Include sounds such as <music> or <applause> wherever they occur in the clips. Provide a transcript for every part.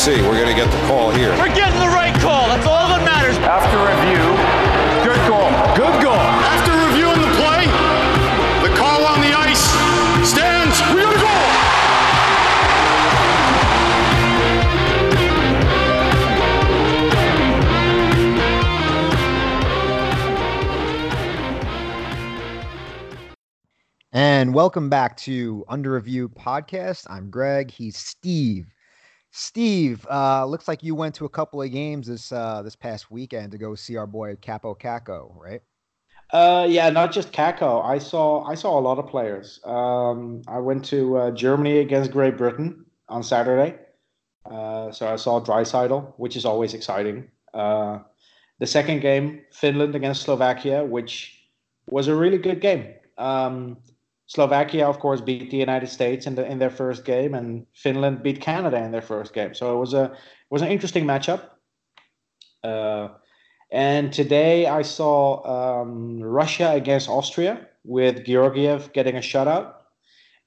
see. We're going to get the call here. We're getting the right call. That's all that matters. After review, good goal. Good goal. After reviewing the play, the call on the ice stands. We got a goal. And welcome back to Under Review Podcast. I'm Greg. He's Steve. Steve, uh, looks like you went to a couple of games this uh, this past weekend to go see our boy Kaapo Kakko, right? Uh, yeah, not just Kakko. I saw I saw a lot of players. Um, I went to uh, Germany against Great Britain on Saturday, uh, so I saw Draisaitl, which is always exciting. Uh, the second game, Finland against Slovakia, which was a really good game. Um, Slovakia, of course, beat the United States in the in their first game, and Finland beat Canada in their first game. So it was a it was an interesting matchup. Uh, and today I saw um, Russia against Austria with Georgiev getting a shutout.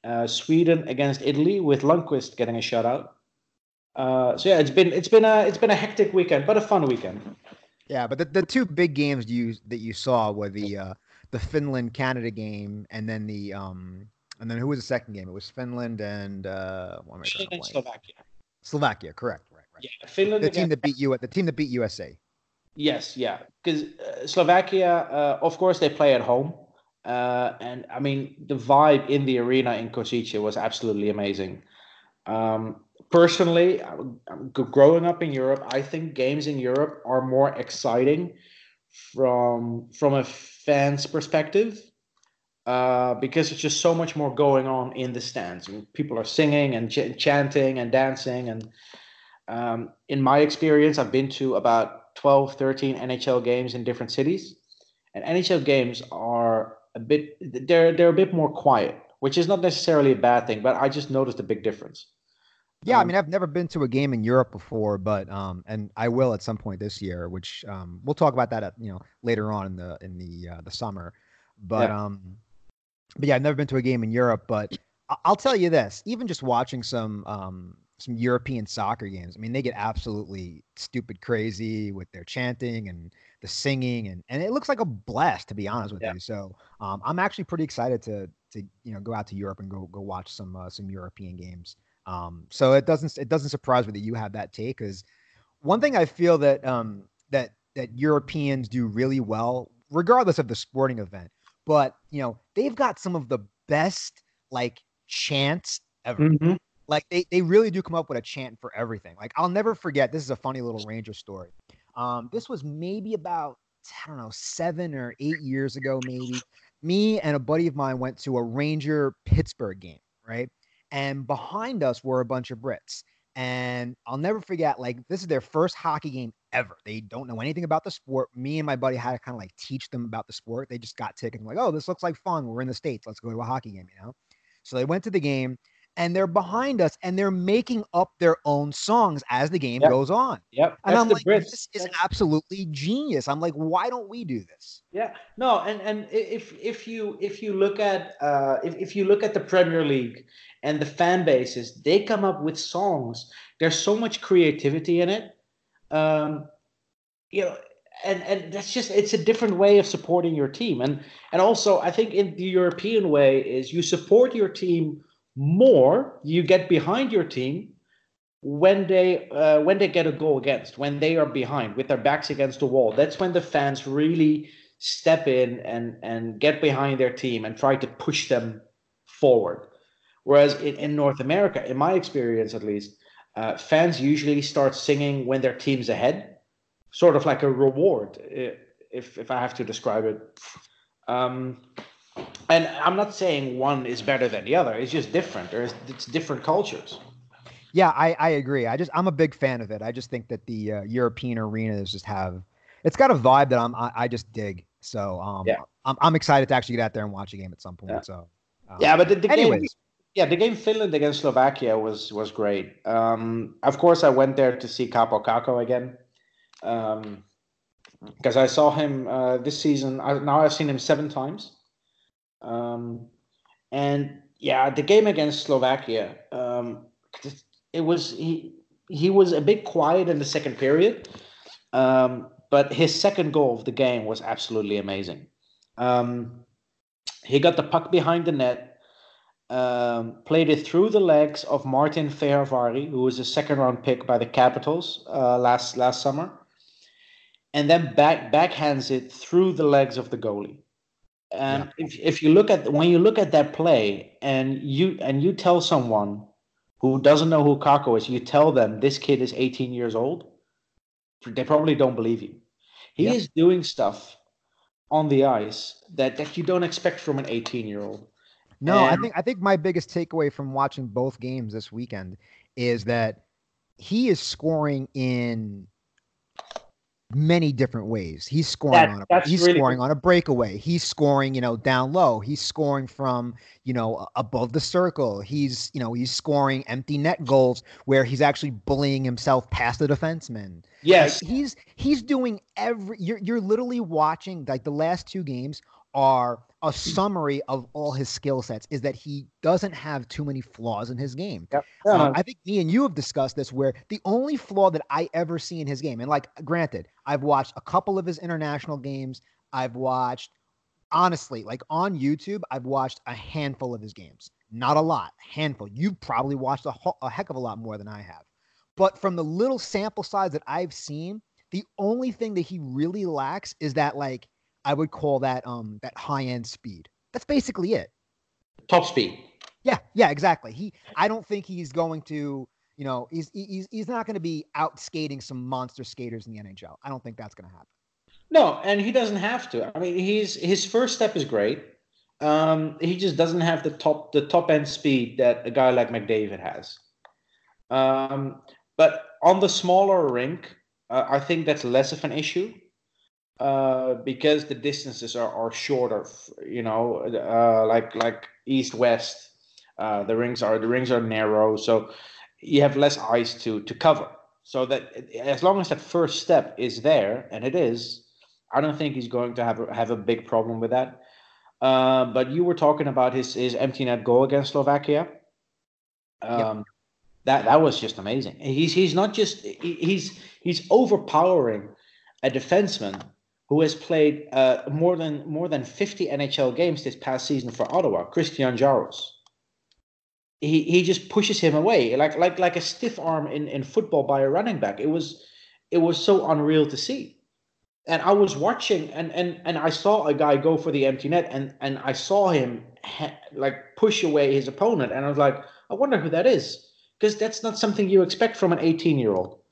Uh, Sweden against Italy with Lundqvist getting a shutout. Uh, so yeah, it's been it's been a it's been a hectic weekend, but a fun weekend. Yeah, but the, the two big games you that you saw were the uh, the Finland Canada game, and then the um, and then who was the second game? It was Finland and uh, what am I Finland? Slovakia. Slovakia, correct, right, right. Yeah, Finland. The team that beat you, the team that beat USA. Yes, yeah, because uh, Slovakia, uh, of course, they play at home, uh, and I mean the vibe in the arena in Kosice was absolutely amazing. Um, personally, I would- I'm g- growing up in Europe, I think games in Europe are more exciting from from a fan's perspective uh, because it's just so much more going on in the stands. People are singing and ch- chanting and dancing. And um, in my experience, I've been to about 12, 13 NHL games in different cities. And NHL games are a bit, they're, they're a bit more quiet, which is not necessarily a bad thing, but I just noticed a big difference. Yeah, I Um, mean, I've never been to a game in Europe before, but um, and I will at some point this year, which um, we'll talk about that at you know later on in the in the uh, the summer. But Yeah. um, but yeah, I've never been to a game in Europe, but I- I'll tell you this: even just watching some um some European soccer games, I mean, they get absolutely stupid crazy with their chanting and the singing, and and it looks like a blast, to be honest with Yeah. you. So um, I'm actually pretty excited to to you know go out to Europe and go go watch some uh, some European games. Um, so it doesn't it doesn't surprise me that you have that take because one thing I feel that um, that that Europeans do really well, regardless of the sporting event, but you know they've got some of the best like chants ever. Mhm. Like they they really do come up with a chant for everything. Like I'll never forget. This is a funny little Ranger story. Um, this was maybe about I don't know seven or eight years ago, maybe. Me and a buddy of mine went to a Ranger Pittsburgh game, right? And behind us were a bunch of Brits. And I'll never forget, like, this is their first hockey game ever. They don't know anything about the sport. Me and my buddy had to kind of like teach them about the sport. They just got tickets, like, oh, this looks like fun. We're in the States. Let's go to a hockey game, you know? So they went to the game and they're behind us and they're making up their own songs as the game Yep. goes on. Yep. And that's I'm like, Brits. this is That's- absolutely genius. I'm like, why don't we do this? Yeah, no, and and if if you if you look at uh, if if you look at the Premier League and the fan bases, they come up with songs. There's so much creativity in it, um, you know, and and that's just it's a different way of supporting your team, and and also I think in the European way is you support your team more, you get behind your team when they uh, when they get a goal against, when they are behind with their backs against the wall. That's when the fans really step in and and get behind their team and try to push them forward. Whereas in, in North America, in my experience at least, uh, fans usually start singing when their team's ahead, sort of like a reward, if if I have to describe it. Um, and I'm not saying one is better than the other. It's just different. There's it's different cultures. Yeah, I, I agree. I just I'm a big fan of it. I just think that the uh, European arenas just have it's got a vibe that I'm I, I just dig. So um Yeah. I'm I'm excited to actually get out there and watch a game at some point. Yeah. So um, Yeah, but the, the game, yeah, the game Finland against Slovakia was was great. Um, of course, I went there to see Kaapo Kakko again, because I saw him uh, this season. I, now I've seen him seven times, um, and yeah, the game against Slovakia, um, it was he he was a bit quiet in the second period, um, but his second goal of the game was absolutely amazing. Um, he got the puck behind the net, um, played it through the legs of Martin Fehervary, who was a second round pick by the Capitals uh, last last summer, and then back backhands it through the legs of the goalie. And if, if you look at when you look at that play and you and you tell someone who doesn't know who Kakko is, you tell them this kid is 18 years old, they probably don't believe you. He Yeah. is doing stuff on the ice that, that you don't expect from an 18 year old. No, I think I think my biggest takeaway from watching both games this weekend is that he is scoring in many different ways. He's scoring That- on a he's really scoring on a breakaway. He's scoring, you know, down low. He's scoring from, you know, above the circle. He's, you know, he's scoring empty net goals where he's actually bullying himself past the defenseman. Yes. Like, he's he's doing every you're you're literally watching like the last two games are a summary of all his skill sets is that he doesn't have too many flaws in his game. Yep. Um, I think me and you have discussed this where the only flaw that I ever see in his game, and like granted, I've watched a couple of his international games. I've watched honestly, like on YouTube, I've watched a handful of his games. Not a lot, handful. You've probably watched a, ho- a heck of a lot more than I have. But from the little sample size that I've seen, the only thing that he really lacks is that like I would call that um that high end speed. That's basically it. Top speed. Yeah, yeah, exactly. He I don't think he's going to, you know, he's he's he's not going to be out skating some monster skaters in the NHL. I don't think that's going to happen. No, and he doesn't have to. I mean, he's his first step is great. Um, he just doesn't have the top the top end speed that a guy like McDavid has. Um, but on the smaller rink, uh, I think that's less of an issue uh, because the distances are, are shorter. You know, uh, like like east west. Uh, the rings are the rings are narrow, so you have less ice to to cover. So that as long as that first step is there, and it is, I don't think he's going to have a, have a big problem with that. Uh, but you were talking about his his empty net goal against Slovakia. Um, That that was just amazing. He's he's not just he- he's he's overpowering a defenseman who has played uh, more than more than 50 NHL games this past season for Ottawa, Christian Jaros. He he just pushes him away like like like a stiff arm in, in football by a running back. It was it was so unreal to see. And I was watching and and and I saw a guy go for the empty net and and I saw him ha- like push away his opponent and I was like, I wonder who that is because that's not something you expect from an 18 year old.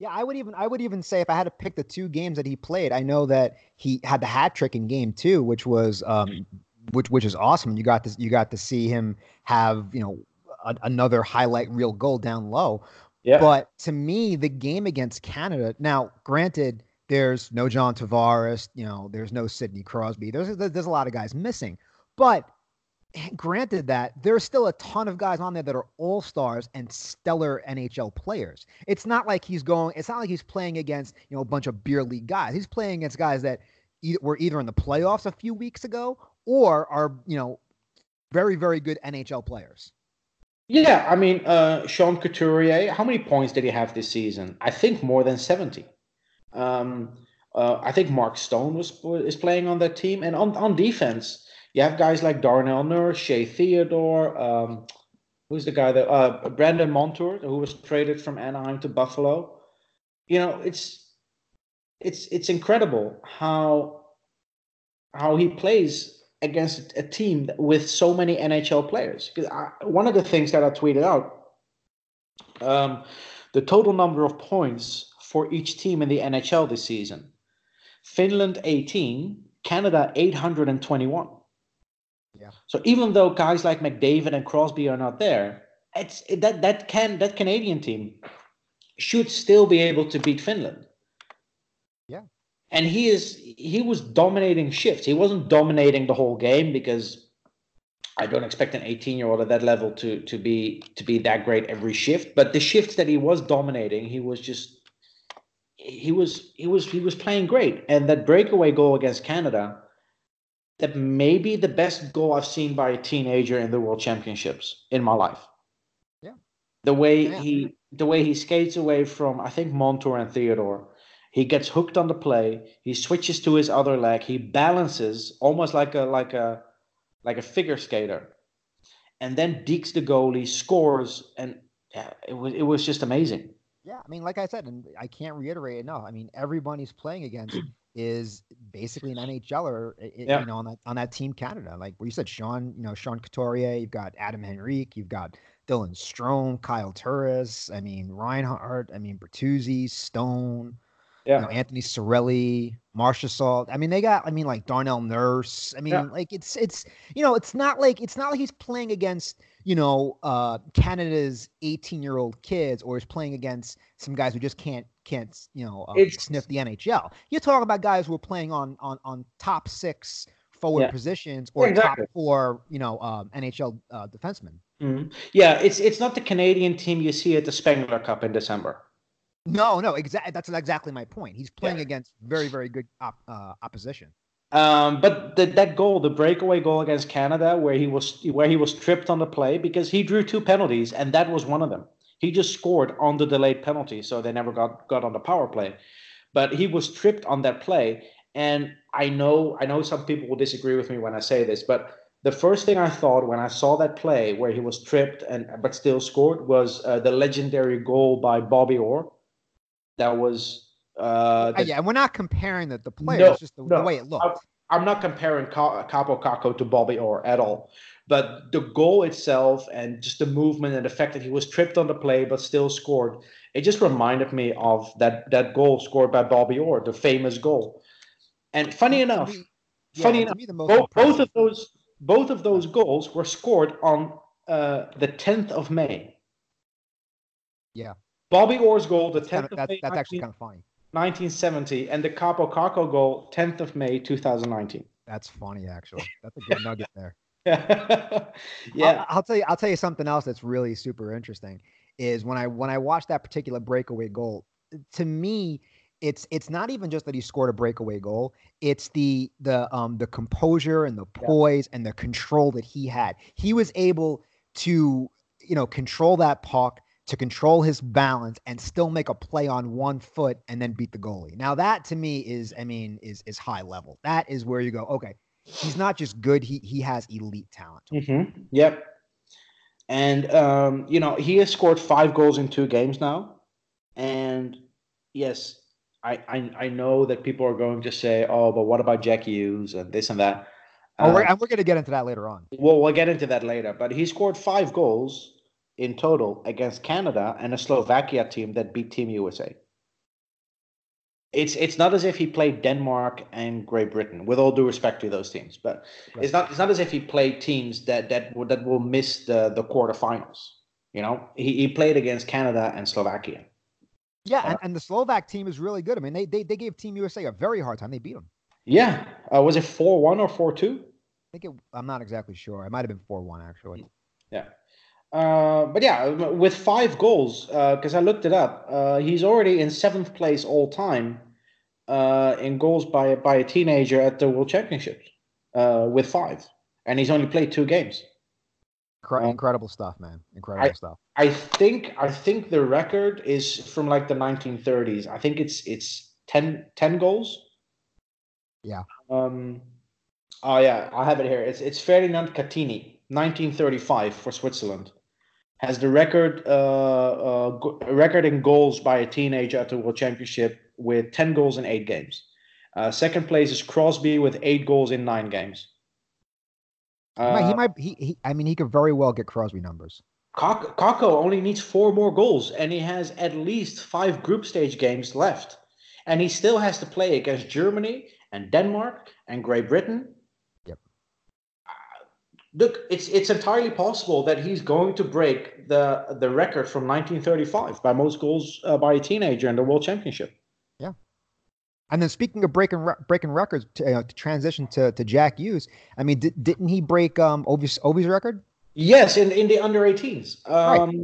Yeah, I would even I would even say if I had to pick the two games that he played, I know that he had the hat trick in game two, which was um which which is awesome. You got to you got to see him have, you know, a, another highlight reel goal down low. Yeah. But to me, the game against Canada, now granted, there's no John Tavares, you know, there's no Sidney Crosby. There's there's a lot of guys missing. But granted that there's still a ton of guys on there that are all stars and stellar NHL players. It's not like he's going. It's not like he's playing against you know a bunch of beer league guys. He's playing against guys that e- were either in the playoffs a few weeks ago or are you know very very good NHL players. Yeah, I mean, uh, Sean Couturier, how many points did he have this season? I think more than 70. Um, uh, I think Mark Stone was is playing on that team. And on, on defense, you have guys like Darnell Nurse, Shea Theodore, um, who's the guy that, uh, Brandon Montour, who was traded from Anaheim to Buffalo. You know, it's, it's, it's incredible how, how he plays against a team with so many NHL players. Because one of the things that I tweeted out, um, the total number of points for each team in the NHL this season: Finland 18, Canada 821. Yeah. So even though guys like McDavid and Crosby are not there, it's that that can that Canadian team should still be able to beat Finland Yeah. and he is he was dominating shifts. He wasn't dominating the whole game because I don't expect an 18 year old at that level to to be to be that great every shift. But the shifts that he was dominating, he was just he was he was he was playing great. And that breakaway goal against Canada, that may be the best goal I've seen by a teenager in the World Championships in my life. Yeah. The way Yeah. he the way he skates away from I think Montour and Theodore. He gets hooked on the play. He switches to his other leg. He balances almost like a like a like a figure skater, and then deeks the goalie, scores, and yeah, it was it was just amazing. Yeah, I mean, like I said, and I can't reiterate enough. I mean, everybody's playing against <clears throat> is basically an NHLer, Yeah. you know, on that on that team Canada. Like where you said, Sean, you know, Sean Couturier, you've got Adam Henrique, you've got Dylan Strome, Kyle Turris, I mean Reinhart, I mean Bertuzzi, Stone, Yeah. you know, Anthony Cirelli, Marcia Salt. I mean, they got, I mean, like Darnell Nurse. I mean, Yeah. like it's it's you know, it's not like it's not like he's playing against, you know, uh Canada's 18-year-old kids or is playing against some guys who just can't can't, you know, It's- sniff the NHL. You're talking about guys who are playing on on on top 6 forward Yeah. positions or exactly. top 4, you know, um, NHL uh, defensemen. Mhm. Yeah, it's it's not the Canadian team you see at the Spengler Cup in December. No, no, exactly. That's exactly my point. He's playing Yeah. against very, very good op- uh, opposition. Um, but the, that goal, the breakaway goal against Canada, where he was where he was tripped on the play because he drew two penalties, and that was one of them. He just scored on the delayed penalty, so they never got got on the power play. But he was tripped on that play, and I know I know some people will disagree with me when I say this, but the first thing I thought when I saw that play where he was tripped and but still scored was uh, the legendary goal by Bobby Orr. That was uh, Uh, yeah, and we're not comparing the, the players, No, just the, no. the way it looked. I'm not comparing Ca- Kaapo Kakko to Bobby Orr at all, but the goal itself and just the movement and the fact that he was tripped on the play but still scored, it just reminded me of that that goal scored by Bobby Orr, the famous goal. And funny enough, me- yeah, funny enough, both, both of those both of those goals were scored on uh, the 10th of May. Yeah. Bobby Orr's goal, the 10th kind of, that's, May, that's actually kind of funny. 1970, and the Kaapo Kakko goal, 10th of May, 2019. That's funny, actually. That's a good nugget there. <laughs> yeah. I'll, I'll tell you. I'll tell you something else that's really super interesting. Is when I when I watched that particular breakaway goal. To me, it's it's not even just that he scored a breakaway goal. It's the the um the composure and the Yeah. poise and the control that he had. He was able to you know control that puck to control his balance and still make a play on one foot and then beat the goalie. Now that to me is I mean is is high level. That is where you go, okay, he's not just good, he he has elite talent. to him. hmm Yep. And um, you know he has scored five goals in two games now, and yes, I, I I know that people are going to say, oh, but what about Jack Hughes and this and that. Oh, we're, Uh, and we're going to get into that later on. well, we'll get into that later. But he scored five goals in total against Canada and a Slovakia team that beat Team USA. It's it's not as if he played Denmark and Great Britain, with all due respect to those teams, but it's not it's not as if he played teams that that will, that will miss the the quarterfinals. You know, he, he played against Canada and Slovakia. Yeah, and, and the Slovak team is really good. I mean, they, they they gave Team USA a very hard time. They beat them. Yeah, uh, was it four one or four two? I think it, I'm not exactly sure. It might have been four one actually. Yeah. Uh, but yeah, with five goals, because I looked it up, uh, he's already in seventh place all time uh, in goals by by a teenager at the World Championships uh, with five, and he's only played two games. Um, incredible stuff, man. Incredible stuff. I think I think the record is from like the 1930s. I think it's it's 10, 10 goals. Yeah. Um. Oh yeah, I have it here. It's it's Ferdinand Cattini, 1935 for Switzerland, has the record uh, uh go- record in goals by a teenager at the World Championship with 10 goals in eight games. Uh, second place is Crosby with eight goals in nine games. He might, he Uh, might he, he I mean he could very well get Crosby numbers. Kak- Kakko only needs four more goals, and he has at least five group stage games left. And he still has to play against Germany and Denmark and Great Britain. Look, it's it's entirely possible that he's going to break the the record from 1935 by most goals uh, by a teenager in the World Championship. Yeah. And then speaking of breaking re- breaking records, to, uh, to transition to, to Jack Hughes. I mean, di- didn't he break um Ovi's Ovi's record? Yes, in, in the under 18s. Right. Um,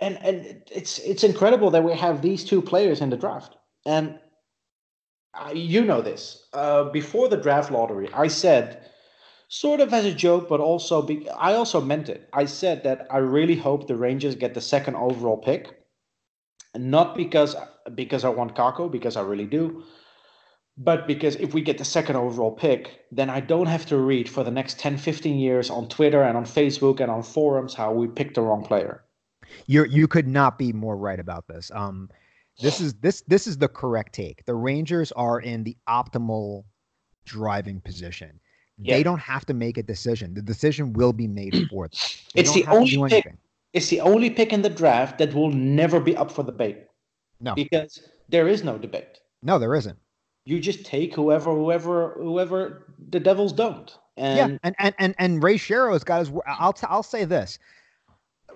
And and it's it's incredible that we have these two players in the draft. And uh, you know this. Uh, before the draft lottery, I said sort of as a joke, but also be, I also meant it. I said that I really hope the Rangers get the second overall pick, not because because I want Kakko, because I really do, but because if we get the second overall pick, then I don't have to read for the next 10, 15 years on Twitter and on Facebook and on forums how we picked the wrong player. You you could not be more right about this. Um, this is this this is the correct take. The Rangers are in the optimal driving position. They don't have to make a decision. The decision will be made <clears throat> for them. They It's the only pick- anything. It's the only pick in the draft that will never be up for debate No, because there is no debate. no, there isn't. You just take whoever, whoever, whoever the Devils don't. And yeah, and and and and Ray Shero's got his. I'll t- I'll say this.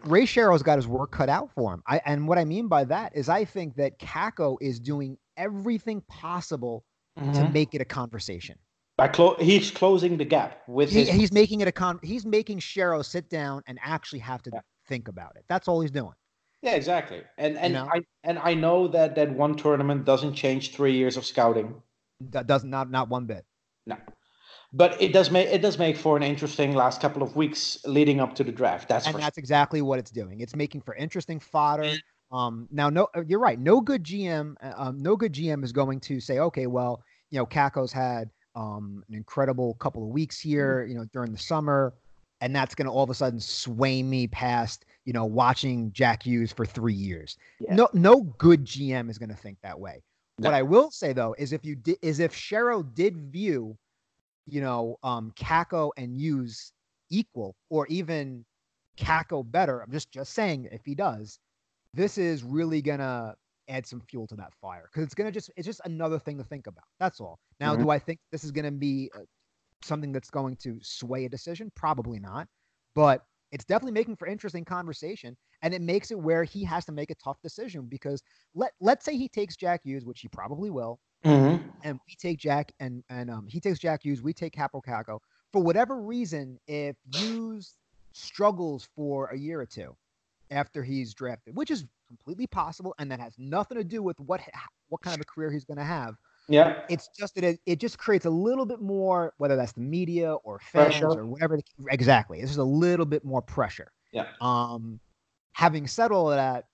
Ray Shero's got his work cut out for him. I and what I mean by that is I think that Kakko is doing everything possible to Mhm. make it a conversation. By clo- he's closing the gap with He, his. he's making it a con. He's making Shero sit down and actually have to Yeah. think about it. That's all he's doing. yeah, exactly. And and know? I and I know that that one tournament doesn't change three years of scouting. That does not not one bit. No, but it does make it does make for an interesting last couple of weeks leading up to the draft. That's and that's exactly what it's doing. It's making for interesting fodder. Um, now, no, you're right. No good GM, uh, um, no good GM is going to say, okay, well, you know, Kakko's had um, an incredible couple of weeks here, you know, during the summer, and that's going to all of a sudden sway me past, you know, watching Jack Hughes for three years. Yeah. No, no good GM is going to think that way. What I will say though is if you did, is if Shero did view, you know, um, Kakko and Hughes equal, or even Kakko better. I'm just just saying if he does, this is really gonna add some fuel to that fire because it's gonna just it's just another thing to think about. That's all. Now, Mhm. do I think this is gonna be uh, something that's going to sway a decision? Probably not, but it's definitely making for interesting conversation, and it makes it where he has to make a tough decision because let let's say he takes Jack Hughes, which he probably will, Mhm. and we take Jack and and um, he takes Jack Hughes, we take Kaapo Kakko. For whatever reason, if Hughes struggles for a year or two after he's drafted, which is completely possible, and that has nothing to do with what what kind of a career he's going to have. Yeah. It's just that it, it just creates a little bit more, whether that's the media or fans Pressure. or whatever. the- exactly, it's just a little bit more pressure. Yeah. Um, having said all of that,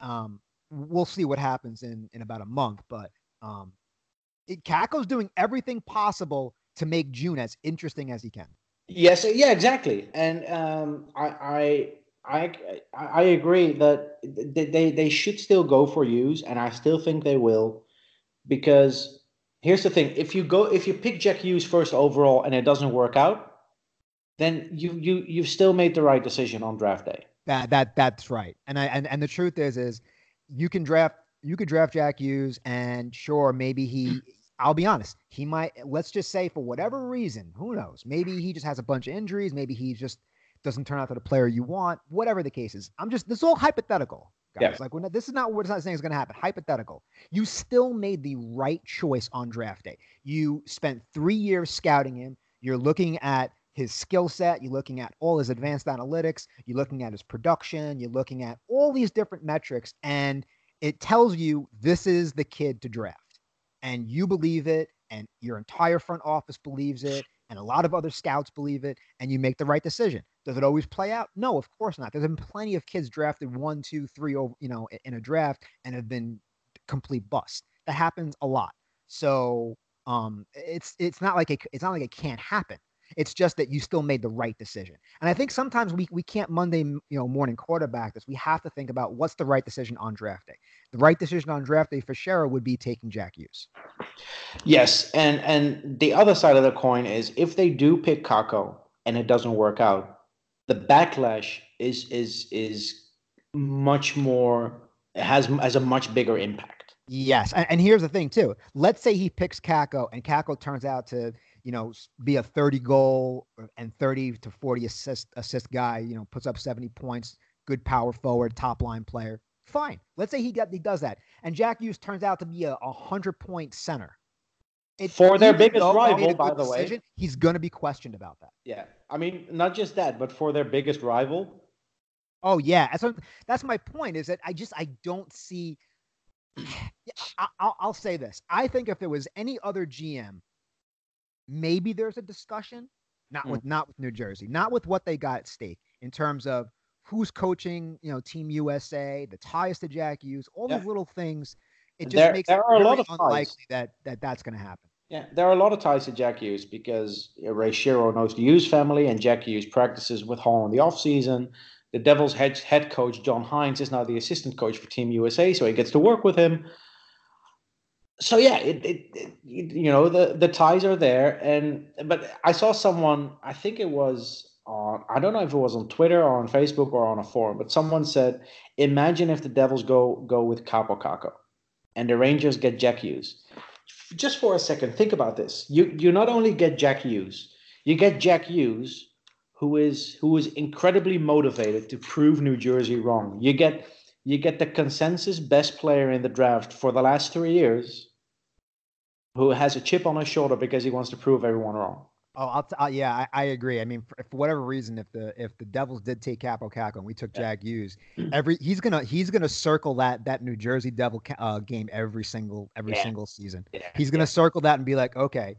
um, we'll see what happens in in about a month. But um, it, Kakko's doing everything possible to make June as interesting as he can. Yes, yeah, exactly. And um, I, I, I, I agree that they they should still go for Hughes, and I still think they will, because here's the thing: if you go, if you pick Jack Hughes first overall and it doesn't work out, then you you you've still made the right decision on draft day. That that that's right. And I and, and the truth is is you can draft you could draft Jack Hughes and sure maybe he I'll be honest, he might let's just say for whatever reason, who knows? Maybe he just has a bunch of injuries, maybe he just doesn't turn out to the player you want, whatever the case is. I'm just this is all hypothetical. Guys. Yeah. Like when this is not what it's not saying is going to happen. Hypothetical. You still made the right choice on draft day. You spent 3 years scouting him. You're looking at his skill set, you're looking at all his advanced analytics, you're looking at his production, you're looking at all these different metrics, and it tells you this is the kid to draft. And you believe it, and your entire front office believes it, and a lot of other scouts believe it, and you make the right decision. Does it always play out? No, of course not. There's been plenty of kids drafted one, two, three, over, you know, in a draft and have been complete bust. That happens a lot. So um, it's it's not like it, it's not like it can't happen. It's just that you still made the right decision. And I think sometimes we we can't Monday you know morning quarterback this. We have to think about what's the right decision on draft day. The right decision on draft day for Shero would be taking Jack Hughes. Yes, and and the other side of the coin is if they do pick Kakko and it doesn't work out, the backlash is is is much more has has a much bigger impact. Yes, and, and here's the thing too. Let's say he picks Kakko, and Kakko turns out to you know be a 30 goal uh, and 30 to 40 assist assist guy. You know, puts up 70 points, good power forward, top line player. Fine. Let's say he got he does that, and Jack Hughes turns out to be a, a hundred point center. It- For their biggest though he made rival, by the way. he's gonna be questioned about that. Yeah, I mean not just that, but for their biggest rival, Oh yeah, that's what, that's my point. Is that I just I don't see. <sighs> I, I'll, I'll say this. I think if there was any other GM, maybe there's a discussion. not Mm. with not with New Jersey, not with what they got at stake in terms of who's coaching, you know, Team USA, the ties to Jack Hughes, all Yeah. these little things. It just There- makes there it are a lot very of ties. unlikely that that that's going to happen. Yeah, there are a lot of ties to Jack Hughes because Ray Shero knows the Hughes family, and Jack Hughes practices with Hall in the offseason. The Devils' head, head coach, John Hynes, is now the assistant coach for Team USA, so he gets to work with him. So yeah, it, it, it you know the the ties are there, and but I saw someone, I think it was on, I don't know if it was on Twitter or on Facebook or on a forum, but someone said, imagine if the Devils go go with Kaapo Kakko, and the Rangers get Jack Hughes just for a second, think about this. You you not only get Jack Hughes, you get Jack Hughes, who is who is incredibly motivated to prove New Jersey wrong. You get you get the consensus best player in the draft for the last three years, who has a chip on his shoulder because he wants to prove everyone wrong. Oh, I'll t- uh, yeah, I, I agree. I mean, for, for whatever reason, if the if the Devils did take Kaapo Kakko and we took Yeah. Jack Hughes, <clears throat> every he's gonna he's gonna circle that that New Jersey Devil uh, game every single every Yeah. single season. Yeah, He's gonna circle that and be like, okay,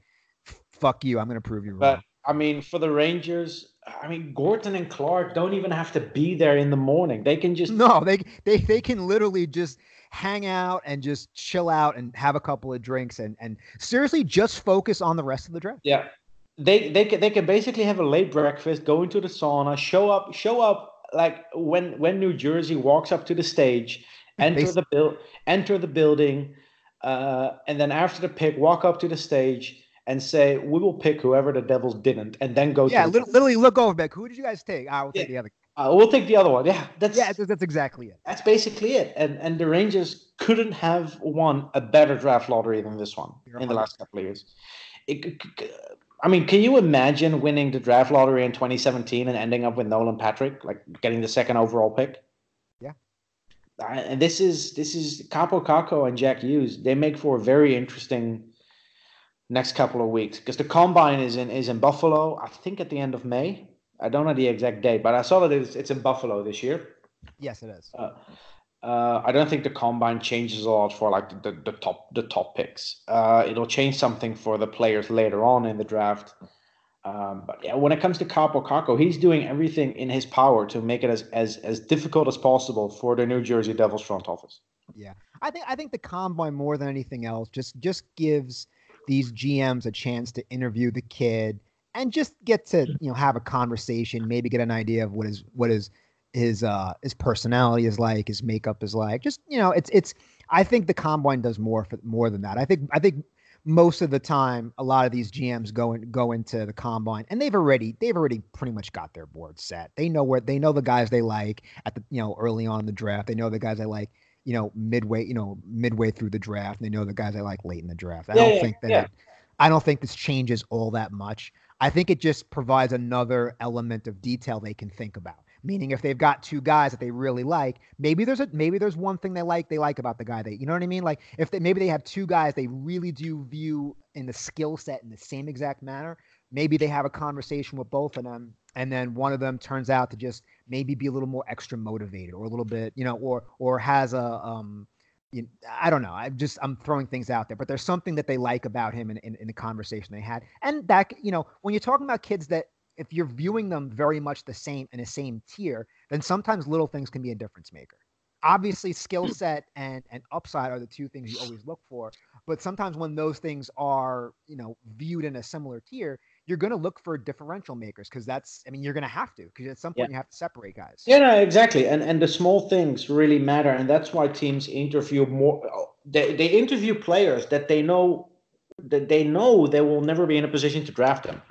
f- fuck you, I'm gonna prove you wrong. But I mean, for the Rangers, I mean, Gorton and Clark don't even have to be there in the morning. They can just No, they they they can literally just hang out and just chill out and have a couple of drinks and and seriously just focus on the rest of the draft. Yeah, they they can they can basically have a late breakfast, go into the sauna, show up show up like when when New Jersey walks up to the stage, enter the build enter the building, uh, and then after the pick, walk up to the stage and say, "We will pick whoever the Devils didn't," and then go. Yeah, to the, literally look over back. Who did you guys take? I will take the other. uh, we'll take the other one. Yeah, that's Yeah, that's, exactly it. that's basically it. And and the Rangers couldn't have won a better draft lottery than this one You're in the last couple of years. It, I mean, can you imagine winning the draft lottery in 2017 and ending up with Nolan Patrick, like getting the second overall pick? Yeah. I- And this is this is Kaapo Kakko and Jack Hughes. They make for a very interesting next couple of weeks because the combine is in is in Buffalo. I think at the end of May. I don't know the exact date, but I saw that it's, it's in Buffalo this year. Yes, it is. Uh, uh, I don't think the combine changes a lot for like the, the top the top picks. Uh, it'll change something for the players later on in the draft. Um, but yeah, when it comes to Kaapo Kakko, he's doing everything in his power to make it as, as as difficult as possible for the New Jersey Devils front office. Yeah, I think I think the combine more than anything else just just gives these GMs a chance to interview the kid and just get to you know have a conversation, maybe get an idea of what his what his his uh his personality is like, his makeup is like. Just you know, it's it's. I think the combine does more for more than that. I think I think most of the time, a lot of these GMs go in, go into the combine and they've already they've already pretty much got their board set. They know where they know the guys they like at the you know early on in the draft. They know the guys they like you know midway you know midway through the draft. And they know the guys I like late in the draft. I Yeah, don't yeah, think that yeah. it- I don't think this changes all that much. I think it just provides another element of detail they can think about. Meaning, if they've got two guys that they really like, maybe there's a maybe there's one thing they like they like about the guy they you know what I mean. Like if they maybe they have two guys they really do view in the skill set in the same exact manner. Maybe they have a conversation with both of them, and then one of them turns out to just maybe be a little more extra motivated or a little bit you know or or has a um you I don't know. I'm just I'm throwing things out there, but there's something that they like about him in, in, in the conversation they had, and that you know when you're talking about kids that if you're viewing them very much the same in the same tier, then sometimes little things can be a difference maker. Obviously, skill set and and upside are the two things you always look for, but sometimes when those things are you know viewed in a similar tier, you're going to look for differential makers because that's I mean you're going to have to because at some point Yeah. you have to separate guys. Yeah, no, exactly. And and the small things really matter, and that's why teams interview more. They they interview players that they know that they know they will never be in a position to draft them.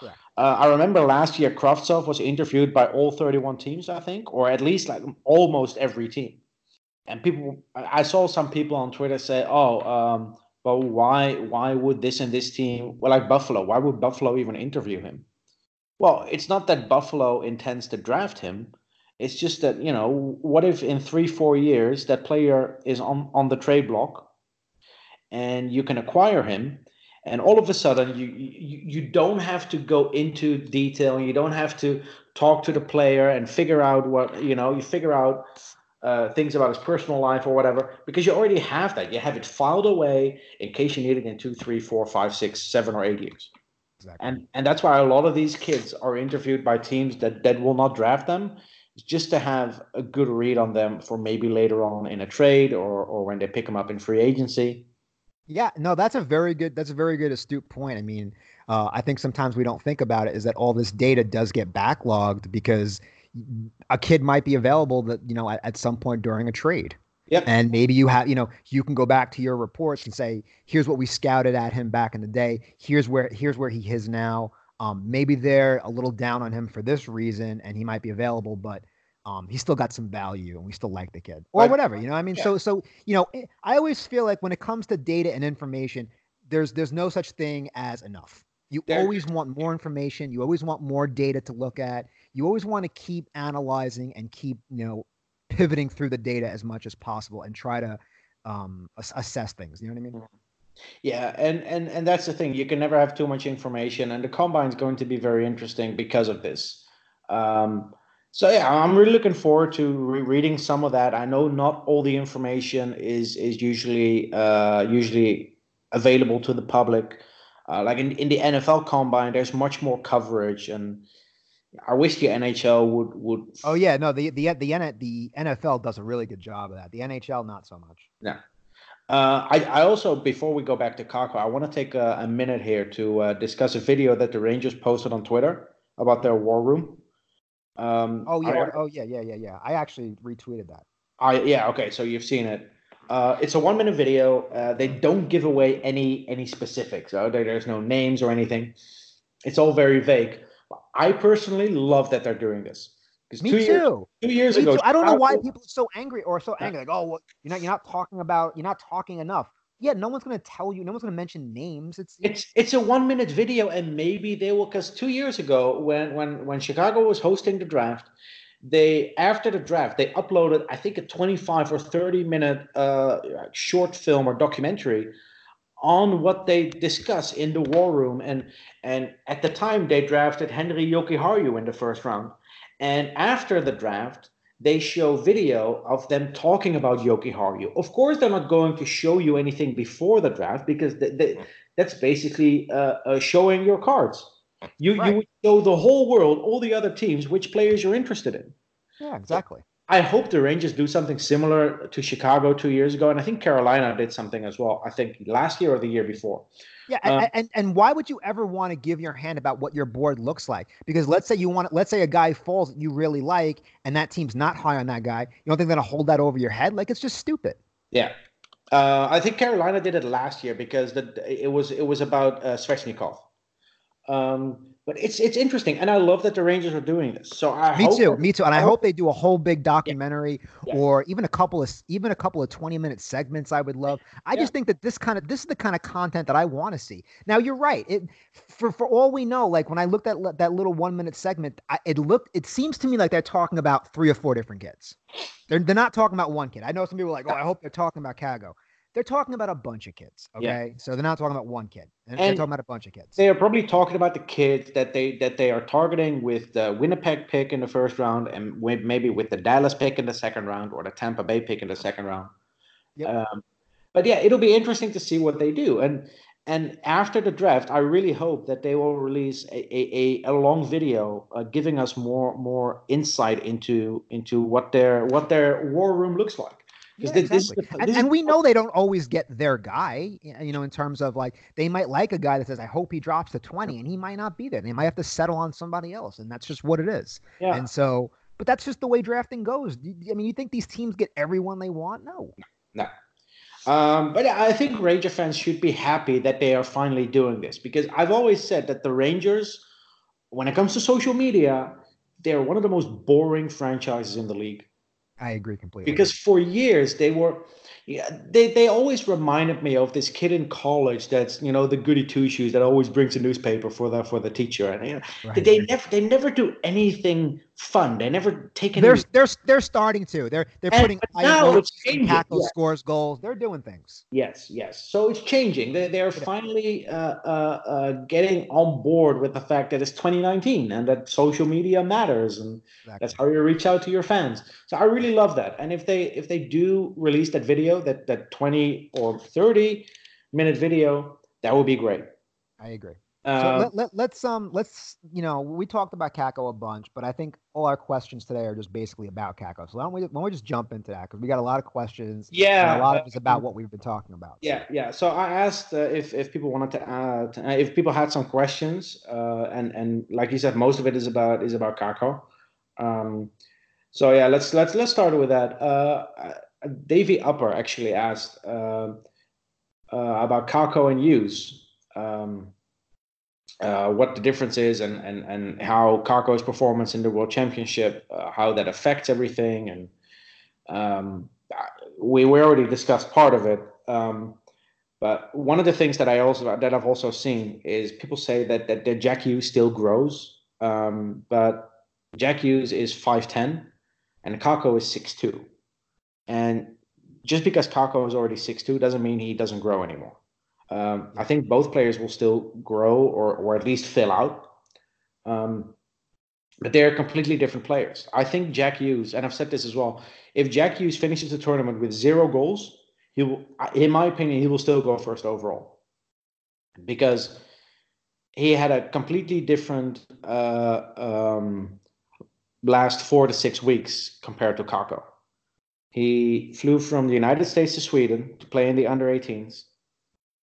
Correct. Uh, I remember last year Kravtsov was interviewed by all 31 teams, I think, or at least like almost every team. And people, I I saw some people on Twitter say, "Oh, um, well, why why would this and this team, well, like Buffalo, why would Buffalo even interview him?" Well, it's not that Buffalo intends to draft him. It's just that, you know, what if in three, four years that player is on, on the trade block and you can acquire him and all of a sudden you, you you don't have to go into detail you don't have to talk to the player and figure out what you know you figure out uh, things about his personal life or whatever because you already have that you have it filed away in case you need it in two three four five six seven or eight years Exactly. and and that's why a lot of these kids are interviewed by teams that that will not draft them just to have a good read on them for maybe later on in a trade or or when they pick them up in free agency Yeah, no, that's a very good. That's a very good astute point. I mean, uh, I think sometimes we don't think about it is that all this data does get backlogged because a kid might be available that you know at, at some point during a trade. Yep. And maybe you have, you know, you can go back to your reports and say, here's what we scouted at him back in the day. Here's where here's where he is now. Um, maybe they're a little down on him for this reason, and he might be available, but um, he's still got some value, and we still like the kid, or Right. whatever. You know, what I mean, Yeah. so so you know, eh, I always feel like when it comes to data and information, there's there's no such thing as enough. You There- always want more information. You always want more data to look at. You always want to keep analyzing and keep you know pivoting through the data as much as possible and try to um, ass- assess things. You know what I mean? Yeah, and, and and that's the thing. You can never have too much information, and the combine is going to be very interesting because of this. Um, so yeah, I'm really looking forward to re- reading some of that. I know not all the information is is usually uh, usually available to the public. Uh, like in, in the NFL combine, there's much more coverage, and I wish the NHL would would Oh yeah, no, the the the the NFL does a really good job of that. The NHL not so much. Yeah. Uh, I, I also, before we go back to Kakko, I want to take a, a minute here to uh, discuss a video that the Rangers posted on Twitter about their war room. Um, Oh yeah, I- oh yeah, yeah, yeah, yeah. I actually retweeted that. I yeah okay, so you've seen it. Uh, it's a one minute video. Uh, they don't give away any any specifics. So there's no names or anything. It's all very vague. I personally love that they're doing this because Me two years too. two years Me ago too. I don't know why people are so angry or so angry. Like, oh, well, you're not you're not talking about you're not talking enough. Yeah, no one's gonna tell you. No one's gonna mention names. It's It's it's a one minute video, and maybe they will. Because two years ago, when when when Chicago was hosting the draft, they after the draft they uploaded I think a twenty five or thirty minute uh, short film or documentary on what they discuss in the war room, and and at the time they drafted Henri Jokiharju in the first round, and after the draft. They show video of them talking about Jokiharju. Of course, they're not going to show you anything before the draft because they, they, that's basically uh, uh, showing your cards. You Right. you would show the whole world, all the other teams, which players you're interested in. yeah, exactly. I hope the Rangers do something similar to Chicago two years ago, and I think Carolina did something as well. I think last year or the year before. Yeah, Um, and, and and why would you ever want to give your hand about what your board looks like? Because let's say you want, let's say a guy falls that you really like, and that team's not high on that guy. You don't think they're gonna hold that over your head? Like it's just stupid. Yeah, uh, I think Carolina did it last year because the, it was it was about uh, Svechnikov. Um, but it's it's interesting, and I love that the Rangers are doing this. So I Me hope too, that- me too. And I I hope they do a whole big documentary Yeah. or even a couple of even a couple of 20 minute segments I would love. I Yeah. just think that this kind of this is the kind of content that I want to see. Now you're right. It for for all we know, like when I looked at that little 1 minute segment, I, it looked it seems to me like they're talking about three or four different kids. They're they're not talking about one kid. I know some people are like, "Oh, I hope they're talking about Kakko." They're talking about a bunch of kids, Yeah. okay? So they're not talking about one kid. They're, talking about a bunch of kids. They are probably talking about the kids that they that they are targeting with the Winnipeg pick in the first round, and with, maybe with the Dallas pick in the second round or the Tampa Bay pick in the second round. Yep. Um, but yeah, it'll be interesting to see what they do. And and after the draft, I really hope that they will release a a, a, a long video uh, giving us more more insight into into what their what their war room looks like. Yeah, thi- this is exactly. the- and, and we know they don't always get their guy, you know, in terms of like they might like a guy that says, I hope he drops to 20, and he might not be there. They might have to settle on somebody else, and that's just what it is. Yeah. And so, but that's just the way drafting goes. I mean, you think these teams get everyone they want? No. No. Um, but I think Ranger fans should be happy that they are finally doing this because I've always said that the Rangers, when it comes to social media, they're one of the most boring franchises in the league. I agree completely. Because for years they were, yeah, they they always reminded me of this kid in college that's you know the goody two shoes that always brings a newspaper for the for the teacher and you know, Right, they never they never do anything fun. They never take any. they're they're they're starting to. They're they're And- putting now it's changing, tackles, yeah. scores goals. They're doing things. Yes, yes. So it's changing. They they're finally uh, uh, uh, getting on board with the fact that it's 2019 and that social media matters, and Exactly. that's how you reach out to your fans. So I really love that. And if they if they do release that video, that that 20 or 30 minute video, that would be great. I agree. So Uh, let, let, let's um let's you know we talked about Kakko a bunch, but I think all our questions today are just basically about Kakko. So why don't we why don't we just jump into that because we got a lot of questions. and Yeah, a lot of uh, it's about what we've been talking about. Yeah, yeah. So I asked uh, if if people wanted to add, uh, if people had some questions, uh, and and like you said, most of it is about is about Kakko. Um, so yeah, let's let's let's start with that. Uh, uh, Davey Upper actually asked uh, uh, about Kakko and Hughes. Um, uh, what the difference is and, and, and how Kakko's performance in the World Championship, uh, how that affects everything, and um, we we already discussed part of it. Um, but one of the things that I also that I've also seen is people say that that, that Jack Hughes still grows, um, but Jack Hughes is five ten, and Kakko is six two, and just because Kakko is already six two doesn't mean he doesn't grow anymore. Um, I think both players will still grow or or at least fill out. Um, but they're completely different players. I think Jack Hughes, and I've said this as well, if Jack Hughes finishes the tournament with zero goals, he will, in my opinion, he will still go first overall because he had a completely different uh, um, last four to six weeks compared to Kakko. He flew from the United States to Sweden to play in the under 18s,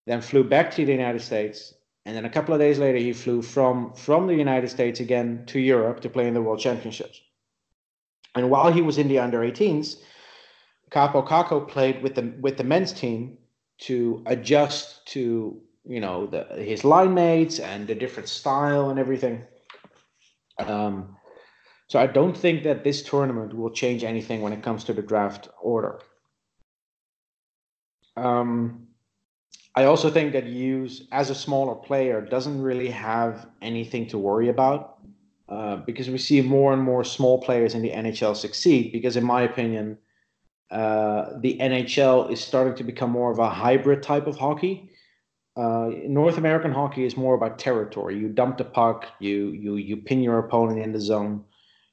then flew back to the United States, and then a couple of days later he flew from from the United States again to Europe to play in the World Championships. And while he was in the under 18s, Kaapo Kakko played with the with the men's team to adjust to you know the his line mates and the different style and everything. Um, so I don't think that this tournament will change anything when it comes to the draft order. Um, I also think that Hughes, as a smaller player, doesn't really have anything to worry about uh, because we see more and more small players in the NHL succeed. Because, in my opinion, uh, the NHL is starting to become more of a hybrid type of hockey. Uh, North American hockey is more about territory. You dump the puck, you you you pin your opponent in the zone,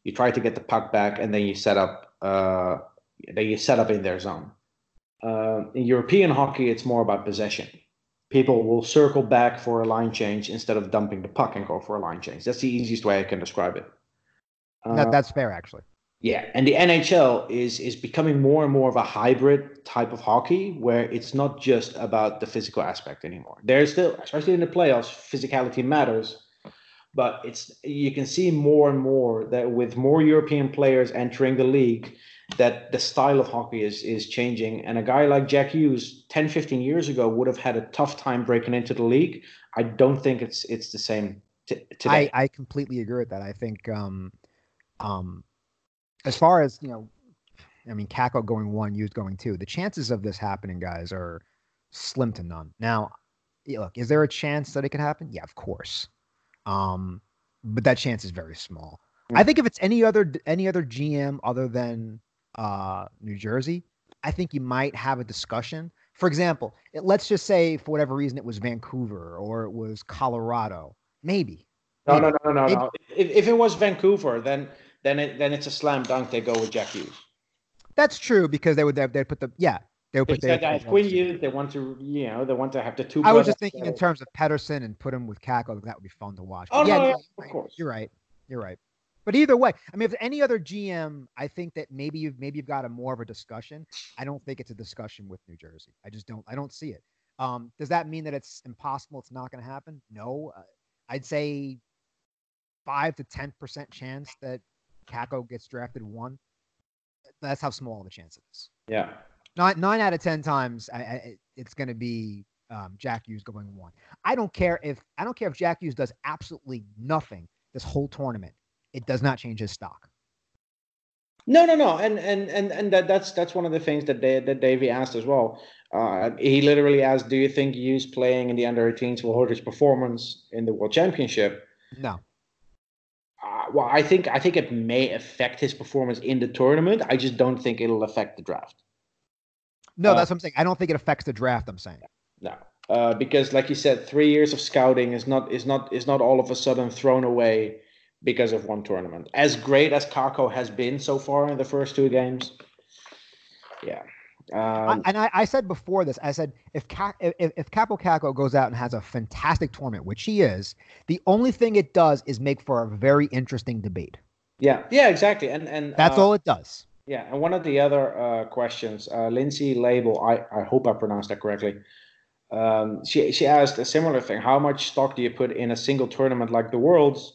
you try to get the puck back, and then you set up. Uh, then you set up in their zone. Uh, in European hockey, it's more about possession. People will circle back for a line change instead of dumping the puck and go for a line change. That's the easiest way I can describe it. Uh, That, that's fair, actually. yeah, and the NHL is is becoming more and more of a hybrid type of hockey where it's not just about the physical aspect anymore. There's still, especially in the playoffs, physicality matters, but it's you can see more and more that with more European players entering the league, that the style of hockey is is changing. And a guy like Jack Hughes, 10, 15 years ago, would have had a tough time breaking into the league. I don't think it's it's the same t- today. I, I completely agree with that. I think um um as far as you know, I mean Kakko going one, Hughes going two, the chances of this happening, guys, are slim to none. Now, look, is there a chance that it could happen? Yeah, of course. Um, but that chance is very small. I think if it's any other any other GM other than uh New Jersey, I think you might have a discussion. For example, it, let's just say for whatever reason it was Vancouver or it was Colorado, maybe. No, no, Maybe. no, no, no, Maybe- no. If, if it was Vancouver, then then it then it's a slam dunk. They go with Jack Hughes. That's true because they would they put the yeah they would put the, they Quinn Hughes. They want to, you know, they want to have the two. I was just thinking in terms of Pettersson and put him with Kakko. That would be fun to watch. Oh, yeah, no, yeah, you're of right. course. You're right. You're right. But either way, I mean, if any other GM, I think that maybe you've maybe you've got a more of a discussion. I don't think it's a discussion with New Jersey. I just don't. I don't see it. Um, does that mean that it's impossible? It's not going to happen? No. Uh, I'd say five to ten percent chance that Kakko gets drafted one. That's how small the chance it is. Yeah. Nine nine out of ten times, I, I, it's going to be um, Jack Hughes going one. I don't care if I don't care if Jack Hughes does absolutely nothing this whole tournament. It does not change his stock. No, no, no, and and and and that that's that's one of the things that they, that Davey asked as well. Uh, he literally asked, "Do you think Hughes playing in the under 18s will hurt his performance in the World Championship?" No, Uh, well, I think I think it may affect his performance in the tournament. I just don't think it'll affect the draft. no, Uh, that's what I'm saying. I don't think it affects the draft. I'm saying. No, uh, because like you said, three years of scouting is not is not is not all of a sudden thrown away because of one tournament. As great as Kakko has been so far in the first two games, yeah, I- Um, and I, I said before this, I said if Ca- if, if Kaapo Kakko goes out and has a fantastic tournament, which he is, the only thing it does is make for a very interesting debate. yeah, yeah, exactly. And and That's uh, all it does. Yeah, and one of the other uh, questions, uh, Lindsay Label, I, I hope I pronounced that correctly. Um, she she asked a similar thing. How much stock do you put in a single tournament like the Worlds,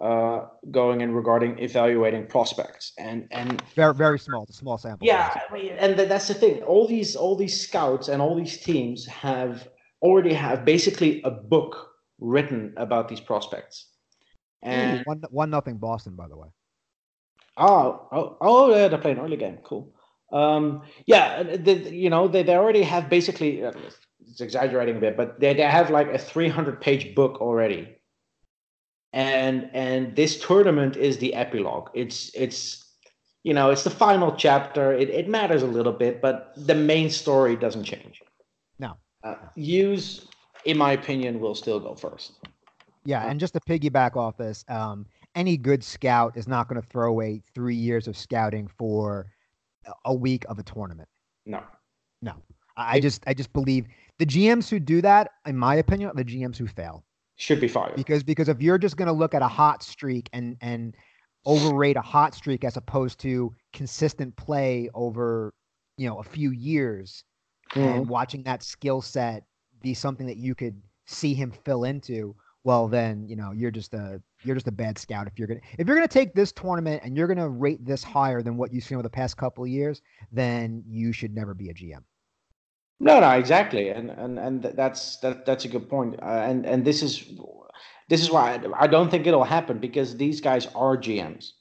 uh, going in regarding evaluating prospects? And and Very very small. It's a small sample. yeah. I mean, and th- that's the thing. All these all these scouts and all these teams have already have basically a book written about these prospects. And one one nothing Boston, by the way. Oh, oh, oh, yeah, they're playing early game. Cool. Um, yeah, and they, you know, they, they already have basically, uh, it's exaggerating a bit, but they, they have like a 300 page book already. And, and this tournament is the epilogue. It's, it's, you know, it's the final chapter. It, it matters a little bit, but the main story doesn't change. No. Uh, Hughes, in my opinion, will still go first. Yeah, and just to piggyback off this, um, any good scout is not going to throw away three years of scouting for a- week of a tournament. No. I I just I just believe the GMs who do that, in my opinion, are the GMs who fail. Should be fired. Because because if you're just going to look at a hot streak and and overrate a hot streak as opposed to consistent play over you know a few years and mm-hmm. watching that skill set be something that you could see him fill into well then you know you're just a you're just a bad scout if you're gonna if you're gonna take this tournament and you're gonna rate this higher than what you've seen over the past couple of years then you should never be a gm No, no, exactly, and and and that's that that's a good point. Uh, and and this is this is why I, I don't think it'll happen because these guys are GMs,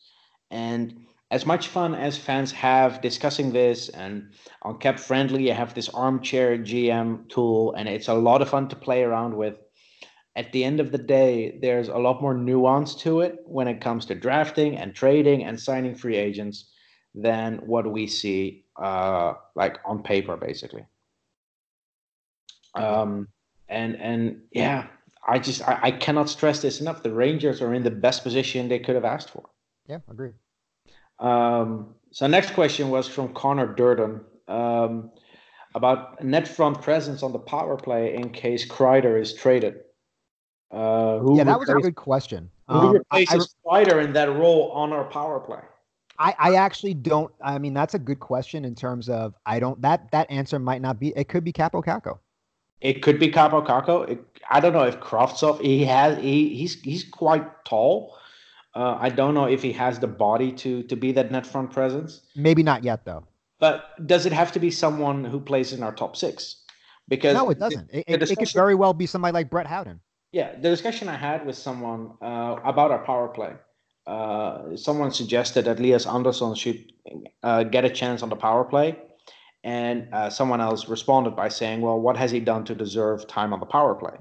and as much fun as fans have discussing this, and on Cap Friendly, you have this armchair GM tool, and it's a lot of fun to play around with. At the end of the day, there's a lot more nuance to it when it comes to drafting and trading and signing free agents than what we see uh, like on paper, basically um and and yeah i just I, I cannot stress this enough. The rangers are in the best position they could have asked for. Yeah agreed. Um so next question was from connor durden um about net front presence on the power play in case Kreider is traded. Uh who yeah that was a good question. who um, I, I, replaces Kreider in that role on our power play? I, I actually don't i mean that's a good question in terms of i don't that that answer might not be it could be Kaapo Kakko It could be Kaapo Kakko. It, I don't know if Kravtsov. He has. He he's he's quite tall. Uh, I don't know if he has the body to to be that net front presence. maybe not yet though But does it have to be someone who plays in our top six? Because no it doesn't it, the it, it could very well be somebody like brett howden Yeah, the discussion I had with someone uh, about our power play. Uh, someone suggested that Elias Andersson should uh, get a chance on the power play, and uh, someone else responded by saying, "Well, what has he done to deserve time on the power play?"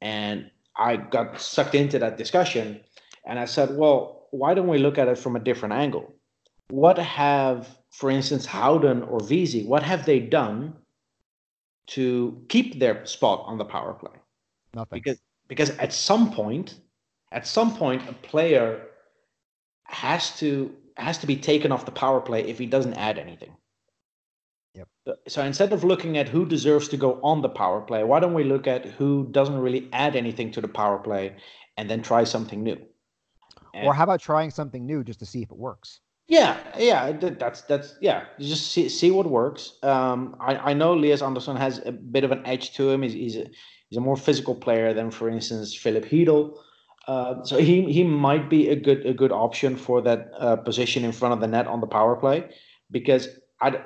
And I got sucked into that discussion, and I said, "Well, why don't we look at it from a different angle? What have, for instance, Howden or Vesey, what have they done to keep their spot on the power play?" nothing because because at some point at some point a player has to has to be taken off the power play if he doesn't add anything. So- instead of looking at who deserves to go on the power play why don't we look at who doesn't really add anything to the power play and then try something new or how about trying something new just to see if it works yeah, yeah, that's that's yeah. You just see see what works. Um, I I know Elias Andersson has a bit of an edge to him. He's he's a he's a more physical player than, for instance, Filip Chytil. Uh, so he he might be a good a good option for that uh, position in front of the net on the power play, because I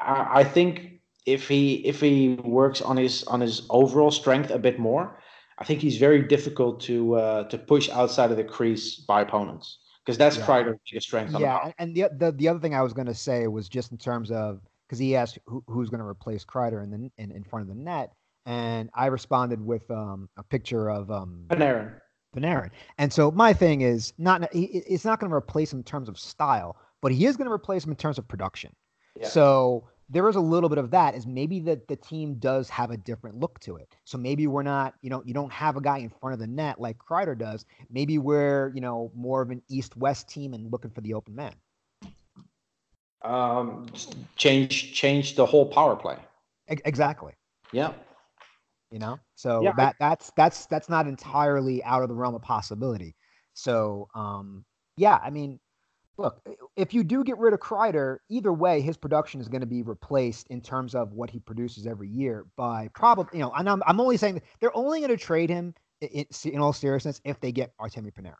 I I think if he if he works on his on his overall strength a bit more, I think he's very difficult to uh, to push outside of the crease by opponents because that's Yeah. Strength. Yeah, and, the, the the other thing I was going to say was just in terms of because he asked who, who's going to replace Kreider in the in, in front of the net, and I responded with um, a picture of um, Panarin. Panarin. And so my thing is not he- it's not going to replace him in terms of style, but he is going to replace him in terms of production. Yeah. So there is a little bit of that. Is maybe that the team does have a different look to it. So maybe we're not, you know, you don't have a guy in front of the net like Kreider does. Maybe we're, you know, more of an east-west team and looking for the open man. Um, change change the whole power play. E- exactly. Yeah. You know, so Yeah, I- that that's that's that's not entirely out of the realm of possibility. So, um, yeah, I mean, look, if you do get rid of Kreider, either way, his production is going to be replaced in terms of what he produces every year by probably, you know, and I'm, I'm only saying they're only going to trade him in, in, in all seriousness if they get Artemi Panarin.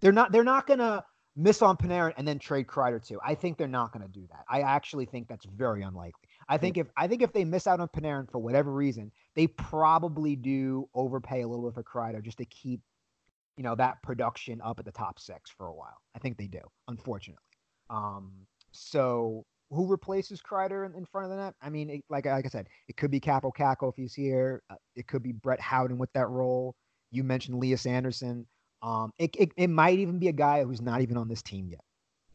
They're not, they're not going to miss on Panarin and then trade Kreider too. I think they're not going to do that. I actually think that's very unlikely. I think if I think if they miss out on Panarin for whatever reason, they probably do overpay a little bit for Kreider just to keep, you know, that production up at the top six for a while. I think they do, unfortunately. Um, so who replaces Kreider in, in front of the net? I mean, it, like like I said, it could be Kaapo Kakko if he's here. Uh, it could be Brett Howden with that role. You mentioned Elias Andersson. Um, it, it it might even be a guy who's not even on this team yet.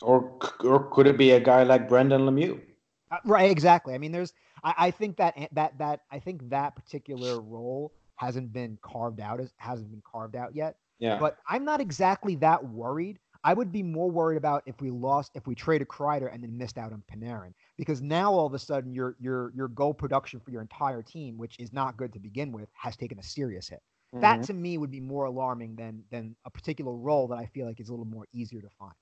Or or could it be a guy like Brendan Lemieux? Uh, right, exactly. I mean, there's I, I think that that that I think that particular role hasn't been carved out as hasn't been carved out yet. Yeah. But I'm not exactly that worried. I would be more worried about if we lost, if we traded Kreider and then missed out on Panarin, because now all of a sudden your your your goal production for your entire team, which is not good to begin with, has taken a serious hit. That Mhm. to me would be more alarming than than a particular role that I feel like is a little more easier to find.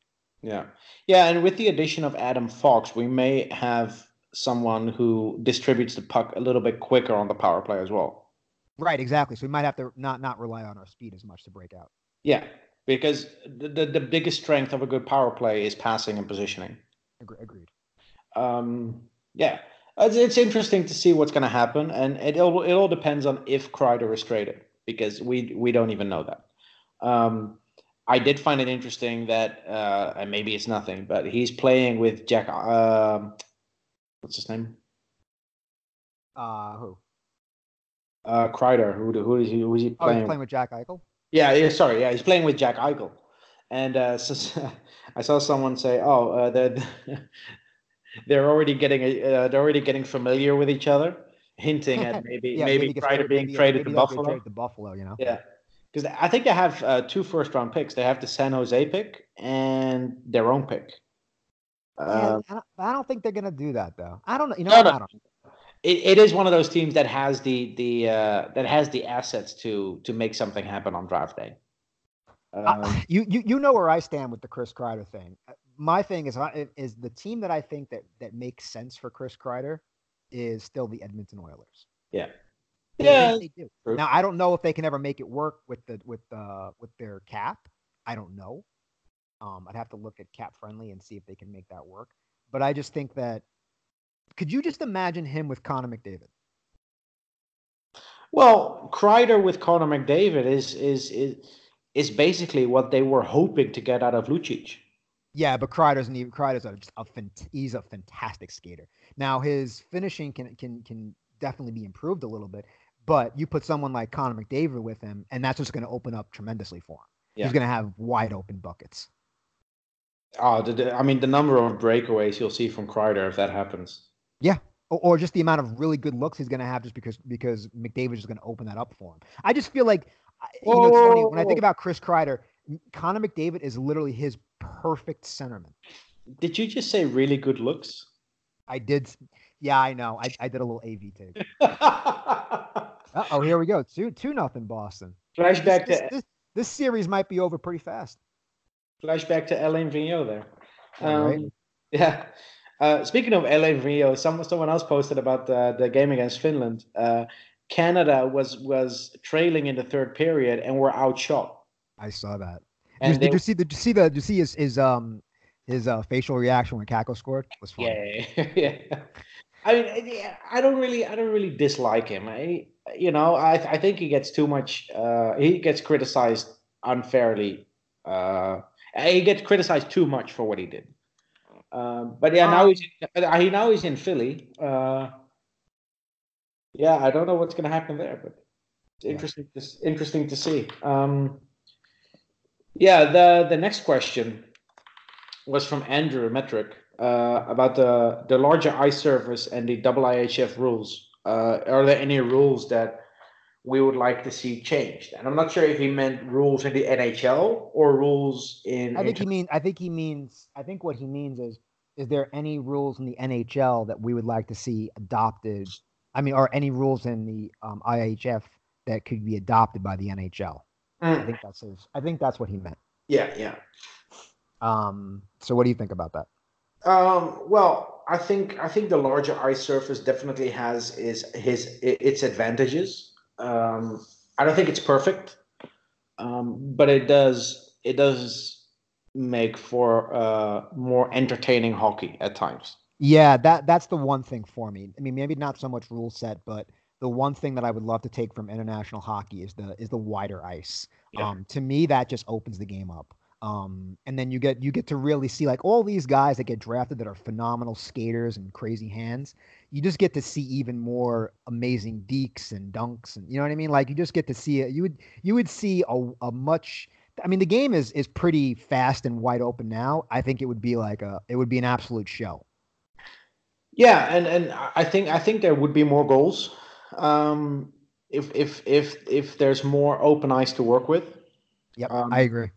Yeah. Yeah, and with the addition of Adam Fox, we may have someone who distributes the puck a little bit quicker on the power play as well. Right, exactly. So we might have to not not rely on our speed as much to break out. Yeah, because the, the, the biggest strength of a good power play is passing and positioning. Agre- Agreed. Um, yeah, it's, it's interesting to see what's going to happen, and it all it all depends on if Kreider is traded because we we don't even know that. Um, I did find it interesting that, uh, and maybe it's nothing, but he's playing with Jack. Um, what's his name? Uh, who? Uh, Kreider. Who who is he? Who is he Oh, playing? he's playing with Jack Eichel. Yeah, yeah, sorry, yeah, he's playing with Jack Eichel, and uh, so, <laughs> I saw someone say, "Oh, uh, they're <laughs> they're already getting a, uh, they're already getting familiar with each other," hinting at <laughs> maybe Yeah, maybe gets Kreider being maybe- traded maybe to Buffalo. traded to Buffalo, you know. Yeah, because I think they have uh, two first round picks. They have the San Jose pick and their own pick. Yeah, Uh, I, don't, I don't think they're gonna do that though. I don't know. You know, No, no. I don't. It, it is one of those teams that has the the uh, that has the assets to to make something happen on draft day. Um, I- you, you you know where I stand with the Chris Kreider thing. Uh, My thing is is the team that I think that that makes sense for Chris Kreider is still the Edmonton Oilers. yeah, yeah. Now I don't know if they can ever make it work with the with the with their cap. I don't know. Um, I'd have to look at cap friendly and see if they can make that work. But I just think that could you just imagine him with Connor McDavid? Well, Kreider with Connor McDavid is is is is basically what they were hoping to get out of Lucic. Yeah, but Kreider's an even Kreider's a, just a fant- he's a fantastic skater. Now his finishing can can can definitely be improved a little bit, but you put someone like Connor McDavid with him, and that's just going to open up tremendously for him. Yeah. He's going to have wide open buckets. Oh, the, the- I mean, the number of breakaways you'll see from Kreider if that happens. Or, or just the amount of really good looks he's going to have just because because McDavid is going to open that up for him. I just feel like you know it's funny when I think about Chris Kreider, Connor McDavid is literally his perfect centerman. Did you just say really good looks? I did, yeah, I know. I, I did a little AV. Flashback <laughs> Uh oh, here we go. Two two nothing Boston. This, to this, this, series might be over pretty fast. flashback to Alain Vigneault there. Yeah, right. Um, Yeah. Uh, speaking of Alain Vigneault, some, someone else posted about the, the game against Finland. Uh, Canada was was trailing in the third period and were outshot. I saw that. And Did, they- did you see? Did you see the? Did you see his his um his uh, facial reaction when Kakko scored? It was fun. Yeah, <laughs> yeah. I mean, I- I don't really, I don't really dislike him. I, you know, I, I think he gets too much. Uh, he gets criticized unfairly. Uh, he gets criticized too much for what he did. Um, but yeah, now Um, he's in, he now he's in Philly. Uh, yeah, I don't know what's going to happen there, but it's Yeah. interesting. To, interesting to see. Um, yeah, the the next question was from Andrew Metric uh, about the the larger ice surface and the IIHF rules. Uh, are there any rules that we would like to see changed? And I'm not sure if he meant rules in the NHL or rules in. I think he in- mean. I think he means. I think what he means is is there any rules in the NHL that we would like to see adopted? I mean, are any rules in the um, IHF that could be adopted by the NHL? I Mm, think that's his. I think that's what he meant. yeah, yeah. Um, so what do you think about that? Um, well, I think I think the larger ice surface definitely has is his its advantages. Um, I don't think it's perfect, um, but it does it does make for uh, more entertaining hockey at times. Yeah, that that's the one thing for me. I mean, maybe not so much rule set, but the one thing that I would love to take from international hockey is the is the wider ice. Yeah. Um, to me, that just opens the game up. Um, and then you get you get to really see like all these guys that get drafted that are phenomenal skaters and crazy hands. You just get to see even more amazing deeks and dunks, and you know what I mean. Like you just get to see it. You would you would see a, a much. I mean, the game is is pretty fast and wide open now. I think it would be like a it would be an absolute show. Yeah, and and I think I think there would be more goals um, if if if if there's more open ice to work with. Yep, Um, I agree.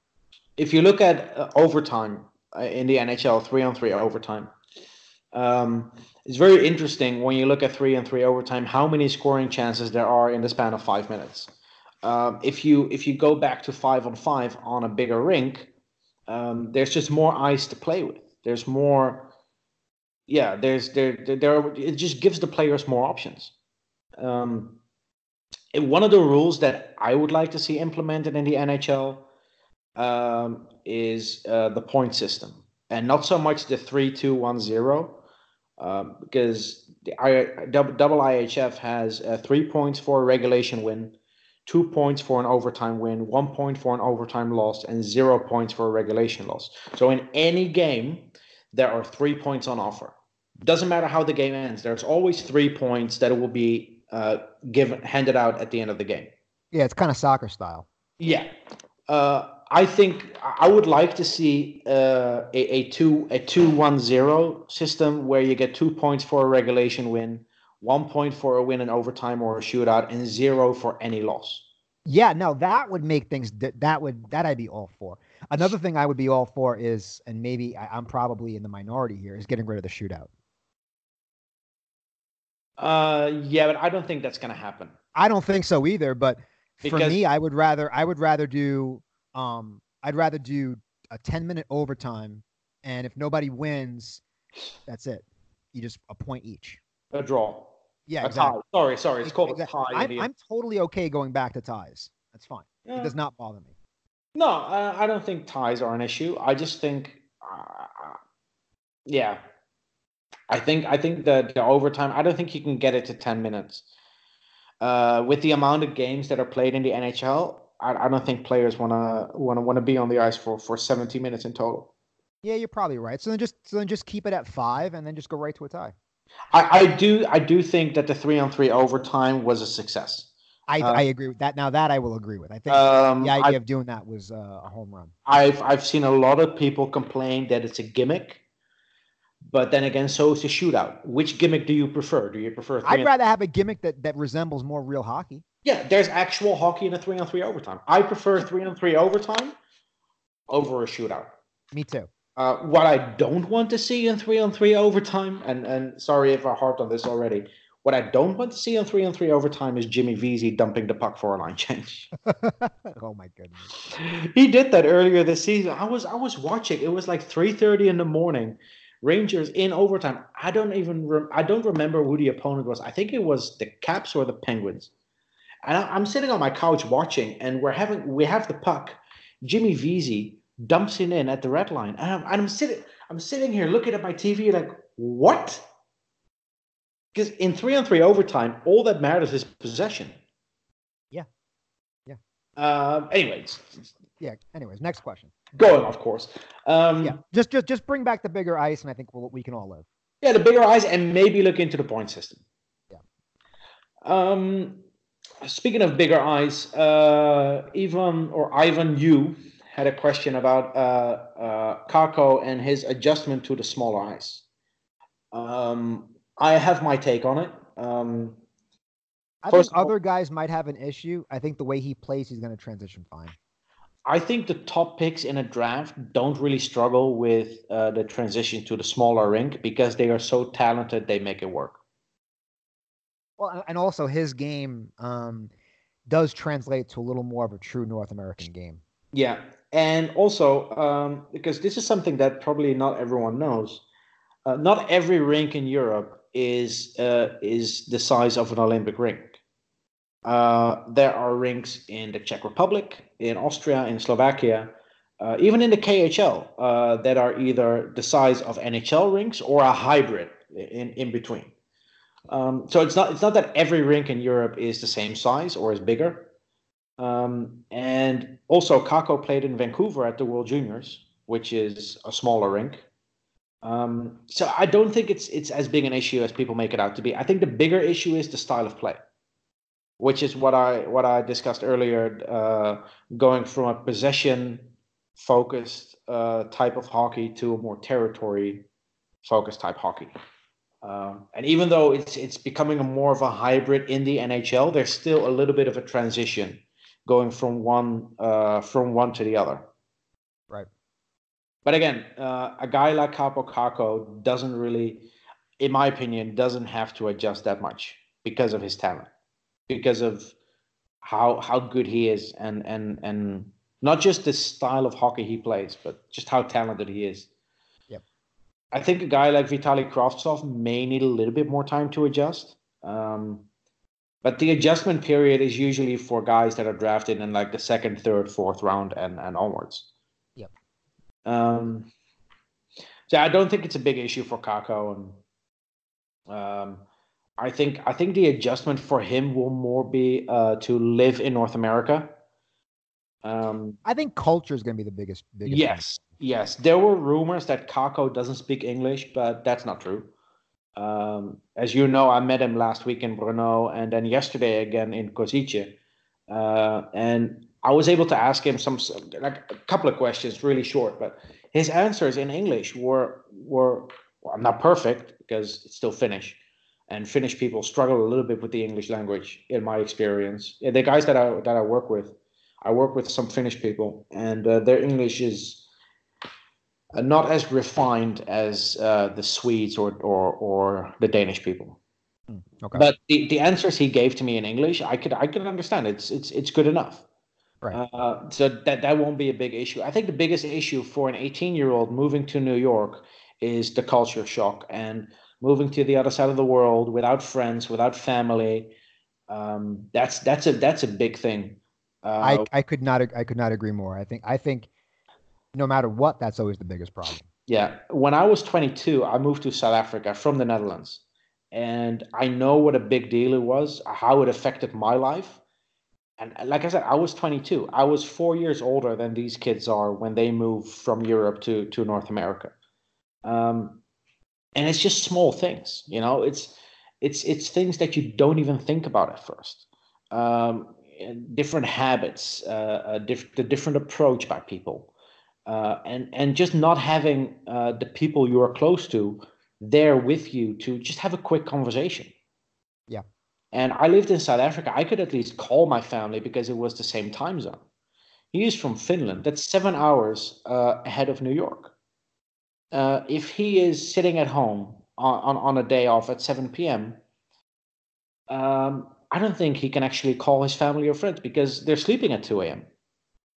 If you look at uh, overtime uh, in the NHL, three on three overtime, um, it's very interesting when you look at three on three overtime how many scoring chances there are in the span of five minutes. Um, if you if you go back to five on five on a bigger rink, um, there's just more ice to play with. There's more, yeah. There's there there, there it just gives the players more options. Um, one of the rules that I would like to see implemented in the NHL um, is uh, the point system, and not so much the three, two, one, zero, um, because the I, double, IHF has uh, three points for a regulation win, two points for an overtime win, one point for an overtime loss, and zero points for a regulation loss. So in any game, there are three points on offer. Doesn't matter how the game ends. There's always three points that will be uh, given handed out at the end of the game. Yeah, it's kind of soccer style. Yeah, uh, I think I would like to see uh, a, a two a two one zero system where you get two points for a regulation win, one point for a win in overtime or a shootout, and zero for any loss. Yeah, no, that would make things that would that I'd be all for. Another thing I would be all for is, and maybe I, I'm probably in the minority here, is getting rid of the shootout. Uh, yeah, but I don't think that's gonna happen. I don't think so either, but for Because- me, I would rather I would rather do um I'd rather do a 10 minute overtime, and if nobody wins, that's it. You just a point each. A draw. Yeah, a exactly. tie. Sorry, sorry. It's called Exactly. a tie. I'm, I'm totally okay going back to ties. That's fine. Yeah. It does not bother me. No, uh, I don't think ties are an issue. I just think, uh, yeah, I think I think that the overtime. I don't think you can get it to ten minutes. Uh, with the amount of games that are played in the NHL, I, I don't think players wanna wanna wanna be on the ice for for seventy minutes in total. Yeah, you're probably right. So then just so then just keep it at five, and then just go right to a tie. I, I do I do think that the three on three overtime was a success. I, Uh, I agree with that. Now that I will agree with. I think Um, the I- idea of doing that was uh, a home run. I've I've seen a lot of people complain that it's a gimmick, but then again, so is the shootout. Which gimmick do you prefer? Do you prefer? I'd rather have a gimmick that, that resembles more real hockey. Yeah, there's actual hockey in a three on three overtime. I prefer three on three overtime over a shootout. Me too. Uh, what I don't want to see in three on three overtime, and and sorry if I harped on this already. What I don't want to see in three on three overtime is Jimmy Vesey dumping the puck for a line change. <laughs> oh my goodness. he did that earlier this season. I was I was watching. It was like three thirty in the morning. Rangers in overtime. I don't even rem- I don't remember who the opponent was. I think it was the Caps or the Penguins. And I'm sitting on my couch watching, and we're having we have the puck. Jimmy Vesey dumps it in at the red line, and I'm, and I'm sitting I'm sitting here looking at my TV like what? Because in three on three overtime, all that matters is possession. Yeah. Yeah. Um. Anyways, Yeah. Anyways, next question. going off course. Um, Yeah. Just just just bring back the bigger ice, and I think we'll, we can all live. Yeah, the bigger eyes and maybe look into the point system. Yeah. Um, speaking of bigger eyes, uh, Ivan or Ivan Yu had a question about uh, uh, Kakko and his adjustment to the smaller eyes. Um, I have my take on it. Um, I think of all- other guys might have an issue. I think the way he plays, he's going to transition fine. I think the top picks in a draft don't really struggle with uh, the transition to the smaller rink because they are so talented they make it work. Well, and also his game um, does translate to a little more of a true North American game. Yeah, and also um, because this is something that probably not everyone knows. Uh, not every rink in Europe is uh, is the size of an Olympic rink. Uh, there are rinks in the Czech Republic, in Austria, in Slovakia, uh, even in the KHL uh, that are either the size of NHL rinks or a hybrid in, in between. Um, so it's not it's not that every rink in Europe is the same size or is bigger. Um, and also, Kakko played in Vancouver at the World Juniors, which is a smaller rink. Um, so I don't think it's it's as big an issue as people make it out to be. I think the bigger issue is the style of play which is what I what I discussed earlier, uh, going from a possession focused uh, type of hockey to a more territory focused type hockey. Um, and even though it's it's becoming a more of a hybrid in the NHL, there's still a little bit of a transition going from one uh, from one to the other. Right. But again, uh, a guy like Kaapo Kakko doesn't really, in my opinion, doesn't have to adjust that much because of his talent because of how how good he is and and and not just the style of hockey he plays, but just how talented he is. I think a guy like Vitali Kravtsov may need a little bit more time to adjust. Um, but the adjustment period is usually for guys that are drafted in like the second, third, fourth round and, and onwards. Yep. Um, so I don't think it's a big issue for Kakko and um, I think I think the adjustment for him will more be uh, to live in North America. Um, I think culture is going to be the biggest. biggest yes. Yes. There were rumors that Kakko doesn't speak English, but that's not true. Um, as you know, I met him last week in Brno, and then yesterday again in Košice, uh, and I was able to ask him some like a couple of questions, really short, but his answers in English were were well, not perfect because it's still Finnish and Finnish people struggle a little bit with the English language, in my experience. The guys that I that I work with, I work with some Finnish people, and uh, their English is uh, not as refined as uh, the Swedes or, or or the Danish people. Hmm, okay. But the, the answers he gave to me in English, I could I could understand. It's it's it's good enough. Right. Uh, so that that won't be a big issue. I think the biggest issue for an 18 year old moving to New York is the culture shock and moving to the other side of the world without friends, without family. Um, that's that's a that's a big thing. Uh, I I could not I could not agree more. I think I think no matter what, that's always the biggest problem. Yeah, when I was 22, I moved to South Africa from the Netherlands, and I know what a big deal it was, how it affected my life. And like I said, I was 22. I was four years older than these kids are when they move from Europe to to North America. Um, and it's just small things you know it's it's it's things that you don't even think about at first um, different habits uh, diff- the different approach by people uh, and and just not having uh, the people you are close to there with you to just have a quick conversation. Yeah. And i lived in south africa. I could at least call my family because it was the same time zone. He is from finland. That's seven hours uh, ahead of new york. Uh, if he is sitting at home on, on, on a day off at 7 p.m., um, I don't think he can actually call his family or friends because they're sleeping at 2 a.m.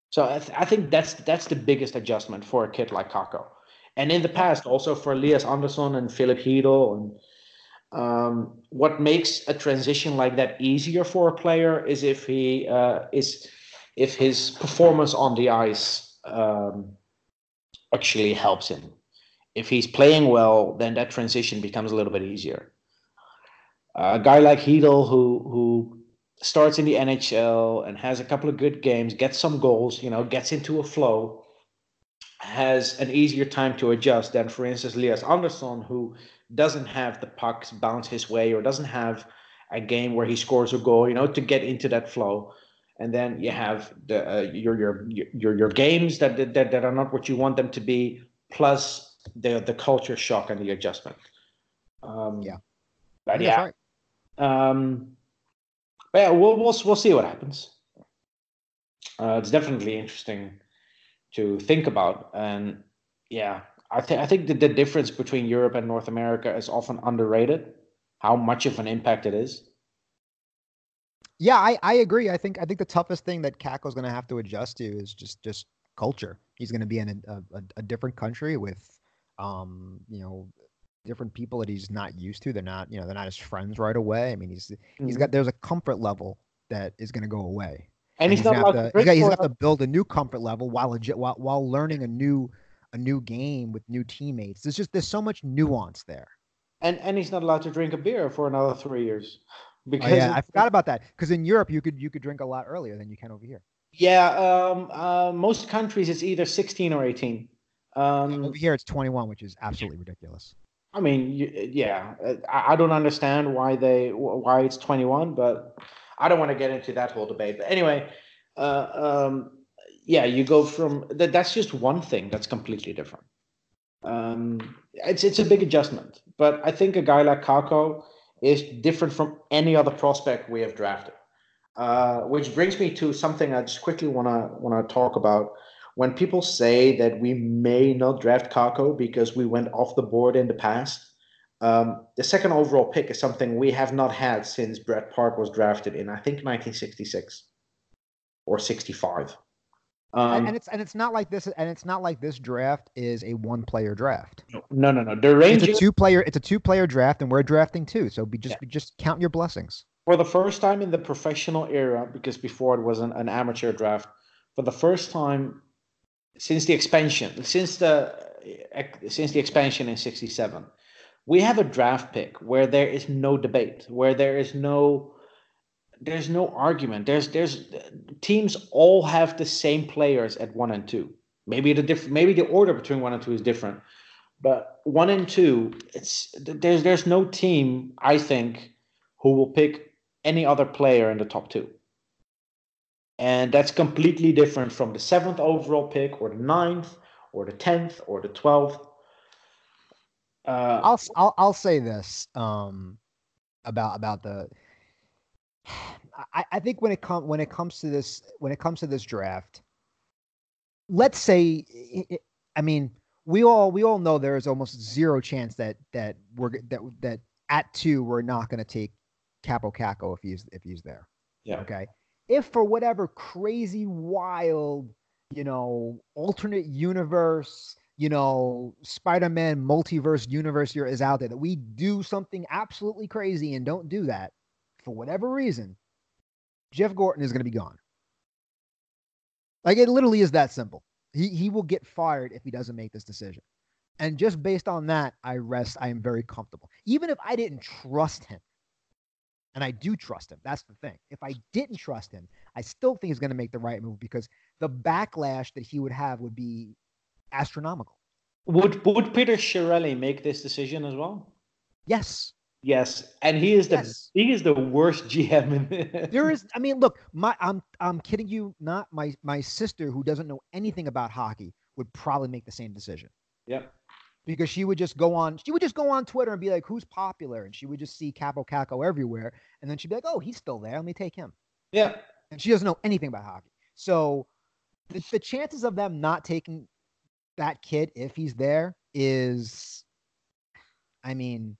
So I, th- I think that's that's the biggest adjustment for a kid like Kakko. And in the past, also for Elias Andersson and Filip Chytil, and um, what makes a transition like that easier for a player is if he uh, is if his performance on the ice um, actually helps him if he's playing well, then that transition becomes a little bit easier. Uh, a guy like Chytil, who who starts in the NHL and has a couple of good games, gets some goals, you know, gets into a flow, has an easier time to adjust than, for instance, Elias Andersson, who doesn't have the pucks bounce his way or doesn't have a game where he scores a goal, you know, to get into that flow. And then you have the uh, your, your your your games that, that that are not what you want them to be, plus the the culture shock and the adjustment. Um, yeah, but yeah. Right. Um, yeah, we'll we'll we'll see what happens. uh, it's definitely interesting to think about. And yeah, I think I think that the difference between Europe and North America is often underrated. How much of an impact it is. Yeah, I, I agree. I think I think the toughest thing that Kakko's going to have to adjust to is just just culture. He's going to be in a, a, a different country with, um, you know, different people that he's not used to. They're not, you know, they're not his friends right away. I mean, he's mm-hmm. he's got there's a comfort level that is going to go away. And, and he's, he's, not to, he's got, he's got to build a new comfort level while legit, while while learning a new a new game with new teammates. There's just there's so much nuance there. And and he's not allowed to drink a beer for another three years. Because <laughs> oh, yeah, I forgot about that. Because in Europe, you could you could drink a lot earlier than you can over here. Yeah, um, uh, most countries it's either 16 or 18. Um, over here, it's 21, which is absolutely ridiculous. I mean, yeah, I don't understand why they why it's 21, but I don't want to get into that whole debate. But anyway, uh, um, yeah, you go from that. That's just one thing that's completely different. Um, it's it's a big adjustment, but I think a guy like Kakko is different from any other prospect we have drafted. Uh, which brings me to something I just quickly want to want to talk about. When people say that we may not draft Kakko because we went off the board in the past, um, the second overall pick is something we have not had since Brad Park was drafted in I think 1966 or 65. Um, and it's and it's not like this and it's not like this draft is a one player draft. No, no, no. The range it's a two player it's a two player draft and we're drafting two. So be just yeah. just count your blessings. For the first time in the professional era, because before it was an, an amateur draft, for the first time since the expansion, since the since the expansion in '67, we have a draft pick where there is no debate, where there is no there's no argument. There's there's teams all have the same players at one and two. Maybe the diff- maybe the order between one and two is different, but one and two, it's there's there's no team I think who will pick any other player in the top two. And that's completely different from the seventh overall pick or the ninth or the tenth or the twelfth. Uh, I'll, I'll I'll say this um, about about the I, I think when it comes when it comes to this when it comes to this draft, let's say, I mean, we all we all know there is almost zero chance that that we're that that at two we're not going to take Kaapo Kakko if he's if he's there. Yeah. Okay. If for whatever crazy wild, you know, alternate universe, you know, Spider-Man multiverse universe here is out there that we do something absolutely crazy and don't do that, for whatever reason, Jeff Gorton is going to be gone. Like it literally is that simple. He he will get fired if he doesn't make this decision. And just based on that, I rest. I am very comfortable. Even if I didn't trust him, and I do trust him, that's the thing. If I didn't trust him, I still think he's going to make the right move because the backlash that he would have would be astronomical. Would Would Peter Chiarelli make this decision as well? Yes. Yes, and he is the yes. he is the worst GM. In <laughs> there is, I mean, look, my I'm I'm kidding you not. My my sister, who doesn't know anything about hockey, would probably make the same decision. Yep. Because she would just go on, she would just go on Twitter and be like, "Who's popular?" And she would just see Kaapo Kakko everywhere, and then she'd be like, "Oh, he's still there. Let me take him." Yeah. And she doesn't know anything about hockey, so the, the chances of them not taking that kid if he's there is, I mean,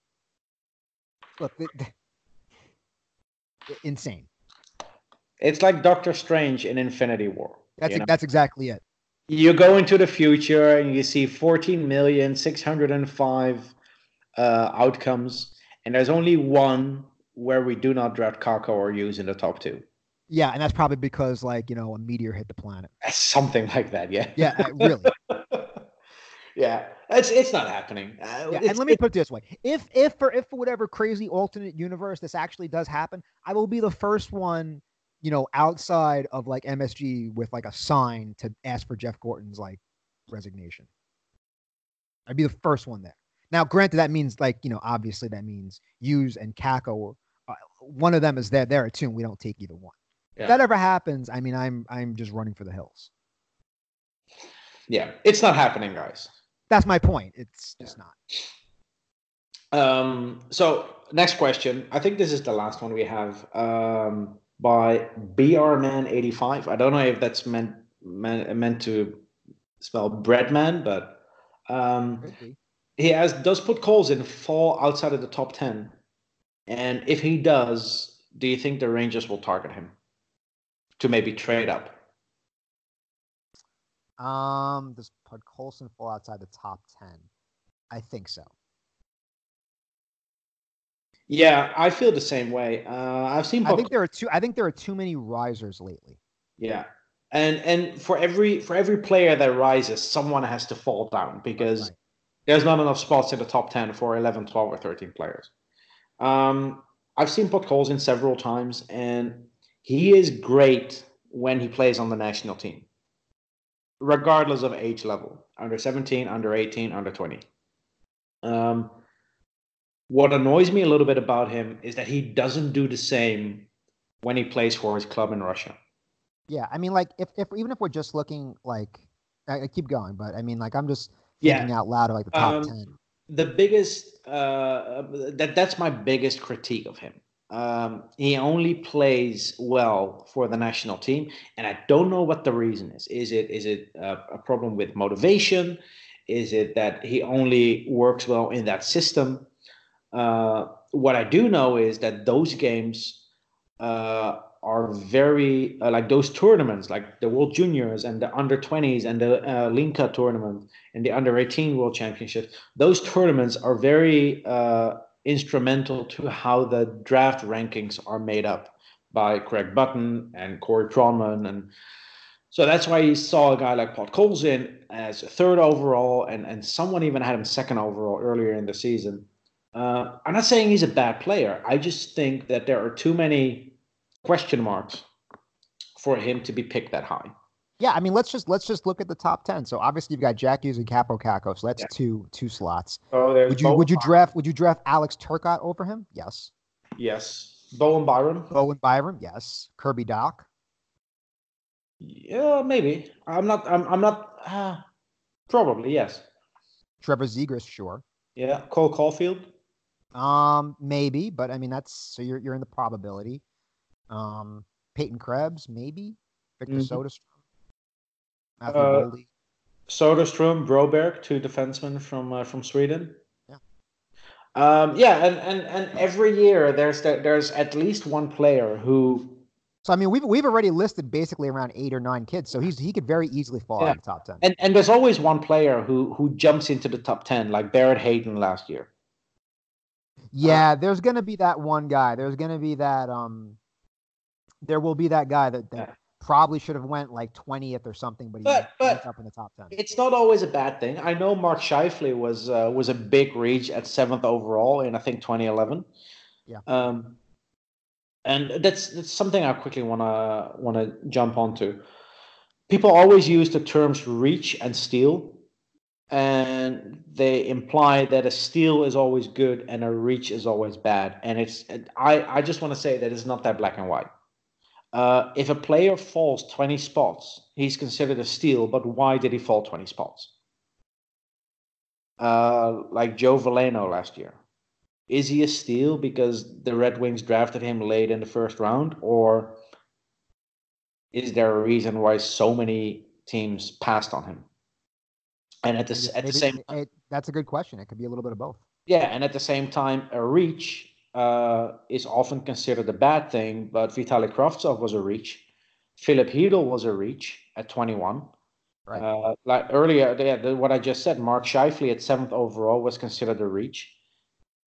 look, the, the, insane. It's like Doctor Strange in Infinity War. That's that's exactly it. You go into the future and you see 14 million 605 uh, outcomes, and there's only one where we do not draft Kakko or Hughes in the top two. Yeah, and that's probably because like you know a meteor hit the planet. <laughs> Something like that. Yeah. Yeah, uh, really. <laughs> yeah, it's it's not happening. Uh, yeah, and let me put it this way: if if for if for whatever crazy alternate universe this actually does happen, I will be the first one, you know, outside of like MSG with like a sign to ask for Jeff Gorton's like resignation. I'd be the first one there. Now, granted, that means like you know, obviously that means Hughes and Kakko. Uh, one of them is there there too. And we don't take either one. Yeah. If that ever happens, I mean, I'm I'm just running for the hills. Yeah, it's not happening, guys. That's my point. It's just not. Um, so next question. I think this is the last one we have. Um, by BRman85. I don't know if that's meant meant, meant to spell breadman, but um, be. he has does Podkolzin fall outside of the top 10 and if he does do you think the rangers will target him to maybe trade up Um, does Podkolzin fall outside the top ten? I think so. Yeah i feel the same way uh, i've seen I think there are too. I think there are too many risers lately. yeah and and for every for every player that rises someone has to fall down because Right. there's not enough spots in the top 10 for 11 12 or 13 players um, i've seen Podkolzin several times and he is great when he plays on the national team regardless of age level under 17 under 18 under 20 um, what annoys me a little bit about him is that he doesn't do the same when he plays for his club in russia Yeah, I mean, like if, if even if we're just looking like, I, I keep going, but I mean, like I'm just Yeah. thinking out loud of like the top Um, ten. the biggest uh, that that's my biggest critique of him. Um, he only plays well for the national team, and I don't know what the reason is. Is it is it uh, a problem with motivation? Is it that he only works well in that system? Uh, what I do know is that those games uh, are very uh, like those tournaments, like the World Juniors and the Under 20s and the uh, Hlinka tournament and the Under 18 World Championships. Those tournaments are very uh, instrumental to how the draft rankings are made up by Craig Button and Corey Pronman and so that's why you saw a guy like Podkolzin as third overall, and, and someone even had him second overall earlier in the season. Uh, I'm not saying he's a bad player. I just think that there are too many question marks for him to be picked that high. Yeah, I mean, let's just let's just look at the top ten. So obviously you've got Jack Hughes and Kaapo Kakko, so that's Yeah. two two slots. Oh, there's Would you would you draft would you draft Alex Turcotte over him? Yes. Yes, Bowen Byram. Bowen Byram? Yes. Kirby Dach? Yeah, maybe. I'm not. I'm. I'm not. Uh, probably yes. Trevor Zegras? Sure. Yeah, Cole Caufield. Um, maybe, but I mean that's so you're you're in the probability. Um, Peyton Krebs, maybe. Victor Mhm. Soderstrom. Matthew Uh. Soderstrom, Broberg, two defensemen from uh, from Sweden. Yeah. Um, yeah, and, and and every year there's the, there's at least one player who So I mean we've we've already listed basically around eight or nine kids, so he's he could very easily fall Yeah. out of the top ten. and, and there's always one player who who jumps into the top ten, like Barrett Hayton last year. Yeah, there's gonna be that one guy. There's gonna be that um there will be that guy that, that Yeah. probably should have went like twentieth or something, but he But- but- up in the top ten. It's not always a bad thing. I know Mark Scheifele was uh, was a big reach at seventh overall in I think 2011. Yeah. Um, and that's that's something I quickly wanna wanna jump onto. People always use the terms reach and steal, and they imply that a steal is always good and a reach is always bad. And it's I I just want to say that it's not that black and white. Uh, if a player falls 20 spots, he's considered a steal, but why did he fall 20 spots? Uh, like Joe Veleno last year. Is he a steal because the Red Wings drafted him late in the first round, or is there a reason why so many teams passed on him? And at the, at the same it- it- that's a good question. It could be a little bit of both. yeah, and at the same time, a reach uh, is often considered a bad thing, but Vitaly Kravtsov was a reach. Filip Chytil was a reach at 21. Right. Uh, like earlier, yeah, the, what I just said, Mark Scheifele at seventh overall was considered a reach.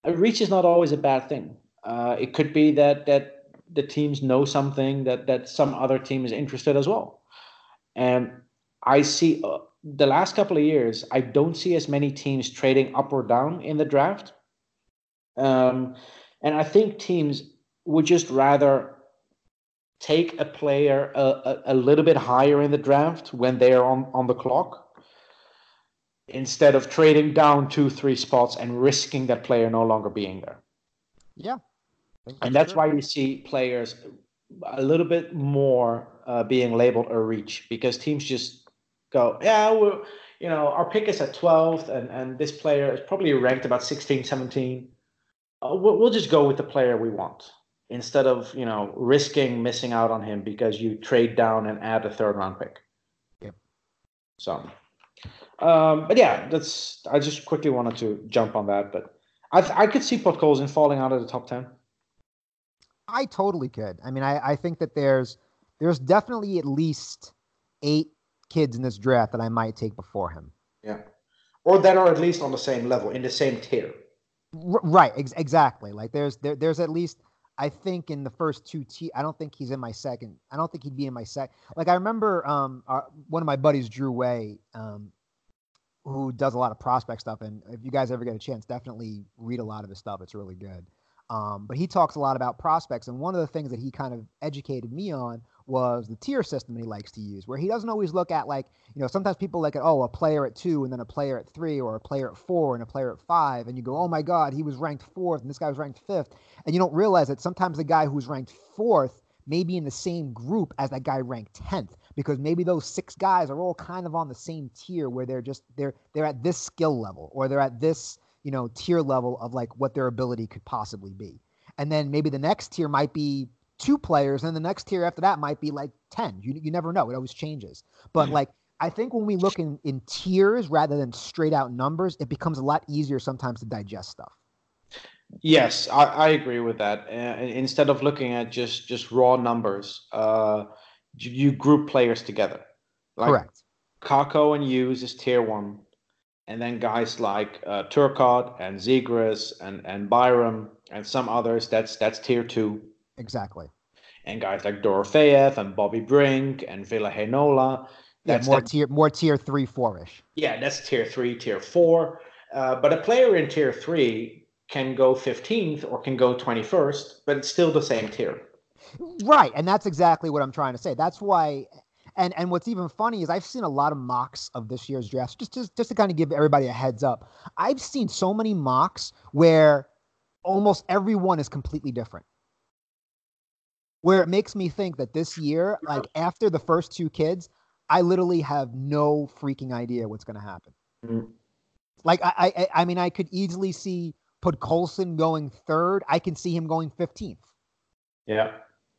A reach is not always a bad thing. Uh, it could be that that the teams know something that that some other team is interested as well. And I see uh, the last couple of years, I don't see as many teams trading up or down in the draft. Um, and I think teams would just rather take a player a, a, a little bit higher in the draft when they are on, on the clock instead of trading down two, three spots and risking that player no longer being there. Yeah. And that's why you see players a little bit more uh, being labeled a reach because teams just go, yeah, you know, our pick is at 12th and, and this player is probably ranked about 16, 17. Uh, we'll, we'll just go with the player we want. instead of you know risking missing out on him because you trade down and add a third round pick. Yep. So, um, but yeah, that's I just quickly wanted to jump on that, but I I could see Podkolzin falling out of the top ten. I totally could. I mean, I, I think that there's there's definitely at least eight kids in this draft that I might take before him. Yeah, or that are at least on the same level in the same tier. R- right, ex- exactly. Like there's there, there's at least I think in the first two T. I don't think he's in my second. I don't think he'd be in my second. Like I remember um our, one of my buddies, Drew Way, um, who does a lot of prospect stuff, and if you guys ever get a chance, definitely read a lot of his stuff. It's really good. Um, but he talks a lot about prospects, and one of the things that he kind of educated me on was the tier system that he likes to use, where he doesn't always look at like, you know, sometimes people look at, oh, a player at two and then a player at three or a player at four and a player at five. And you go, oh my God, he was ranked fourth and this guy was ranked fifth. And you don't realize that sometimes the guy who's ranked fourth may be in the same group as that guy ranked 10th because maybe those six guys are all kind of on the same tier where they're just they're they're at this skill level or they're at this you know tier level of like what their ability could possibly be and then maybe the next tier might be two players, and the next tier after that might be like 10. You, you never know. It always changes. But like, I think when we look in, in tiers rather than straight out numbers, it becomes a lot easier sometimes to digest stuff. Yes, I, I agree with that. Uh, instead of looking at just just raw numbers, uh, you, group players together. Like Correct. Kakko and Hughes is tier one, and then guys like uh, Turcotte and Zegras and and Byram and some others. That's that's tier two. Exactly. And guys like Dorofeyev and Bobby Brink and Ville Heinola. That's yeah, more that, tier more tier three, four ish. Yeah, that's tier three, tier four. Uh, but a player in tier three can go 15th or can go 21st, but it's still the same tier. Right, and that's exactly what I'm trying to say. That's why and and what's even funny is I've seen a lot of mocks of this year's draft. Just just, just to kind of give everybody a heads up. I've seen so many mocks where almost everyone is completely different where it makes me think that this year, like after the first two kids, I literally have no freaking idea what's going to happen. Mm-hmm. Like I, I, I mean, I could easily see Podkolzin going third. I can see him going fifteenth. Yeah.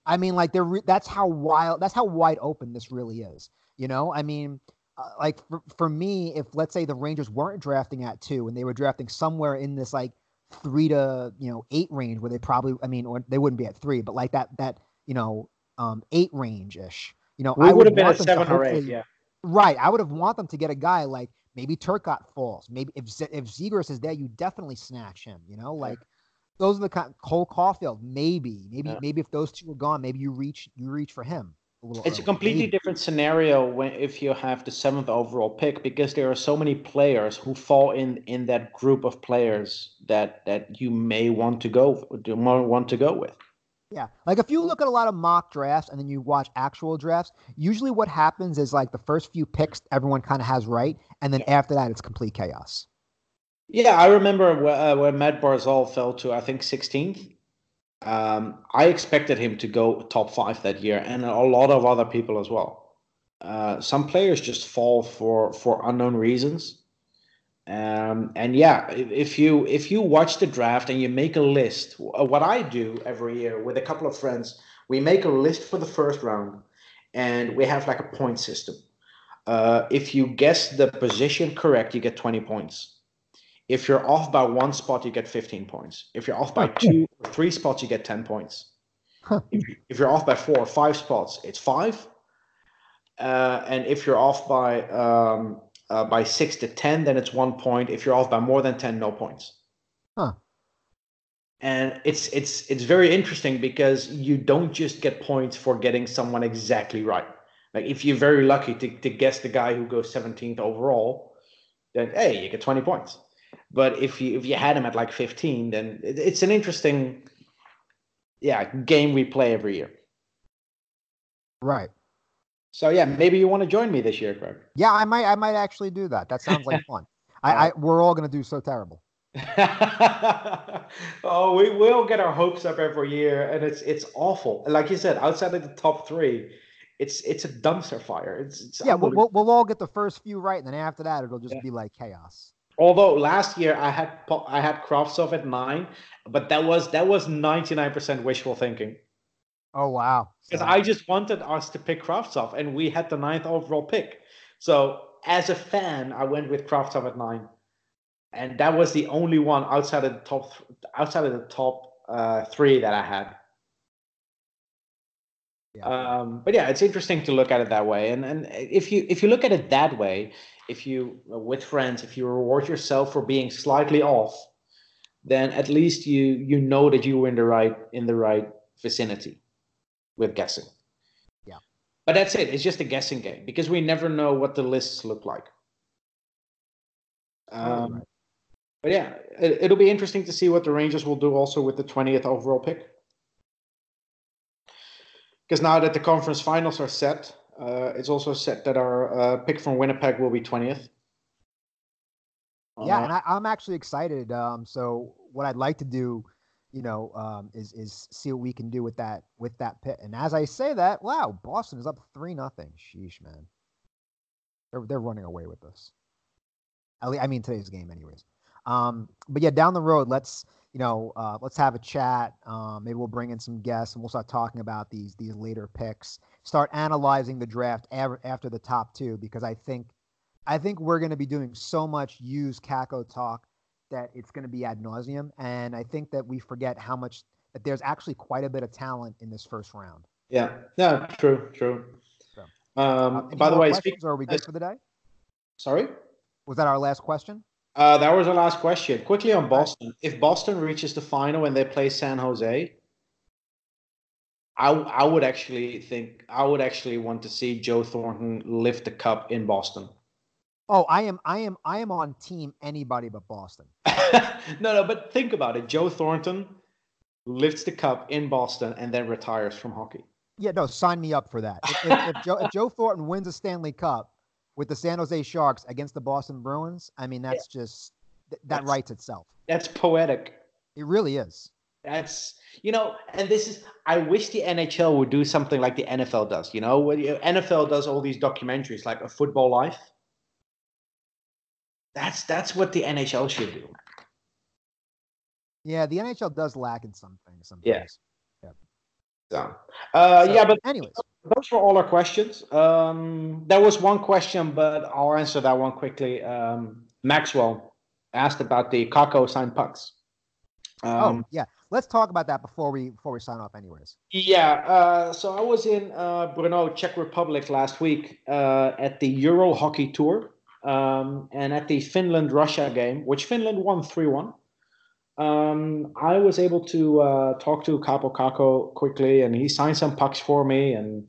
I mean, like they're re- that's how wild, that's how wide open this really is. You know, I mean, uh, like for, for me, if let's say the Rangers weren't drafting at two and they were drafting somewhere in this like three to you know eight range, where they probably, I mean, or they wouldn't be at three, but like that that you know, um, eight range ish. You know, we I would have been at seven or eight. Yeah. Right. I would have want them to get a guy like maybe Turcotte falls. Maybe if if Zegras is there, you definitely snatch him. You know, like those are the kind. Cole Caufield, maybe, maybe, yeah. maybe if those two are gone, maybe you reach you reach for him. A it's early. a completely maybe. different scenario when if you have the seventh overall pick because there are so many players who fall in in that group of players that that you may want to go want to go with. Yeah. Like if you look at a lot of mock drafts and then you watch actual drafts, usually what happens is like the first few picks everyone kind of has right, and then after that it's complete chaos. Yeah, I remember uh, when Matt Barzal fell to I think 16th. Um, I expected him to go top five that year, and a lot of other people as well. Uh, some players just fall for for unknown reasons. Um, and yeah, if you if you watch the draft and you make a list, uh, what I do every year with a couple of friends, we make a list for the first round, and we have like a point system. Uh, if you guess the position correct, you get 20 points. If you're off by one spot, you get 15 points. If you're off by two or three spots, you get 10 points. Huh. If, if, you're off by four or five spots, it's five. Uh, and if you're off by um, uh, by six to 10, then it's one point. If you're off by more than 10, no points. Huh. And it's it's it's very interesting because you don't just get points for getting someone exactly right. Like if you're very lucky to, to guess the guy who goes 17th overall, then hey, you get 20 points. But if you if you had him at like 15, then it, it's an interesting yeah game we play every year. Right. So yeah, maybe you want to join me this year, Craig. Yeah, I might. I might actually do that. That sounds like <laughs> fun. I, I we're all gonna do so terrible. <laughs> oh, we will get our hopes up every year, and it's it's awful. Like you said, outside of the top three, it's it's a dumpster fire. It's, it's yeah. We'll, we'll, we'll all get the first few right, and then after that, it'll just yeah. be like chaos. Although last year I had I had Kravtsov at nine, but that was that was ninety nine percent wishful thinking Oh wow. because I just wanted us to pick Kravtsov, and we had the ninth overall pick. So as a fan, I went with Kravtsov at nine, and that was the only one outside of the top outside of the top uh, three that I had. Yeah. Um, but yeah, it's interesting to look at it that way. And and if you if you look at it that way, if you uh, with friends, if you reward yourself for being slightly off, then at least you you know that you were in the right in the right vicinity with guessing. Yeah. But that's it. It's just a guessing game because we never know what the lists look like. Um, right. but yeah, it, it'll be interesting to see what the Rangers will do also with the 20th overall pick. Because now that the conference finals are set, uh, it's also set that our uh, pick from Winnipeg will be 20th. Yeah, Uh, and I, I'm actually excited. Um, so what I'd like to do, you know, um, is is see what we can do with that with that pit. And as I say that, wow, Boston is up three nothing. Sheesh, man. They're they're running away with this. At least, I mean today's game, anyways. Um, but yeah, down the road, let's you know, uh, let's have a chat. Um, maybe we'll bring in some guests and we'll start talking about these these later picks. Start analyzing the draft av- after the top two because I think I think we're going to be doing so much use Kakko talk that it's going to be ad nauseum, and I think that we forget how much that there's actually quite a bit of talent in this first round. yeah, no, true, true. So, Um, Uh, by the way, questions, speak, or are we good for the day? sorry. Was that our last question? Uh, that was our last question. Quickly on Boston. If Boston reaches the final and they play San Jose, I I would actually think I would actually want to see Joe Thornton lift the cup in Boston. Oh, I am, I am, I am on team anybody but Boston. <laughs> no, no, but think about it. Joe Thornton lifts the cup in Boston and then retires from hockey. Yeah, no, sign me up for that. If, if, if, Joe, if Joe Thornton wins a Stanley Cup with the San Jose Sharks against the Boston Bruins, I mean that's just that That's- writes itself. That's poetic. It really is. That's you know, and this is. I wish the NHL would do something like the NFL does. You know, where the NFL does all these documentaries like a Football Life. That's that's what the NHL should do. Yeah, the NHL does lack in some things. Some Yeah. things. So, uh, So, yeah, but anyways, those were all our questions. Um, there was one question, but I'll answer that one quickly. Um, Maxwell asked about the Kakko signed pucks. Um, oh yeah, let's talk about that before we before we sign off. Anyways, Yeah, uh, so I was in uh, Brno, Czech Republic last week uh, at the Euro Hockey Tour um, and at the Finland Russia game, which Finland won 3 1. Um, I was able to uh, talk to Kaapo Kakko quickly and he signed some pucks for me. And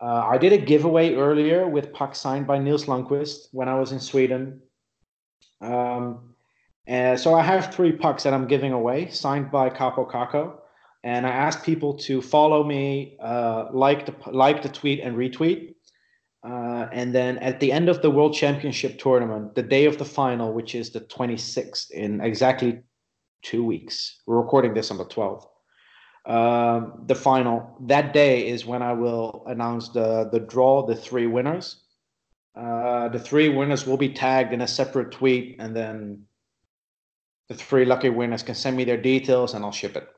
uh, I did a giveaway earlier with pucks signed by Nils Lundkvist when I was in Sweden. Um, and so I have three pucks that I'm giving away, signed by Kaapo Kakko and I asked people to follow me, uh, like the like the tweet and retweet. Uh, and then at the end of the World Championship tournament, the day of the final, which is the 26th, in exactly two weeks, we're recording this on the 12th. Um, the final that day is when I will announce the the draw, the three winners. Uh, the three winners will be tagged in a separate tweet, and then the three lucky winners can send me their details, and I'll ship it.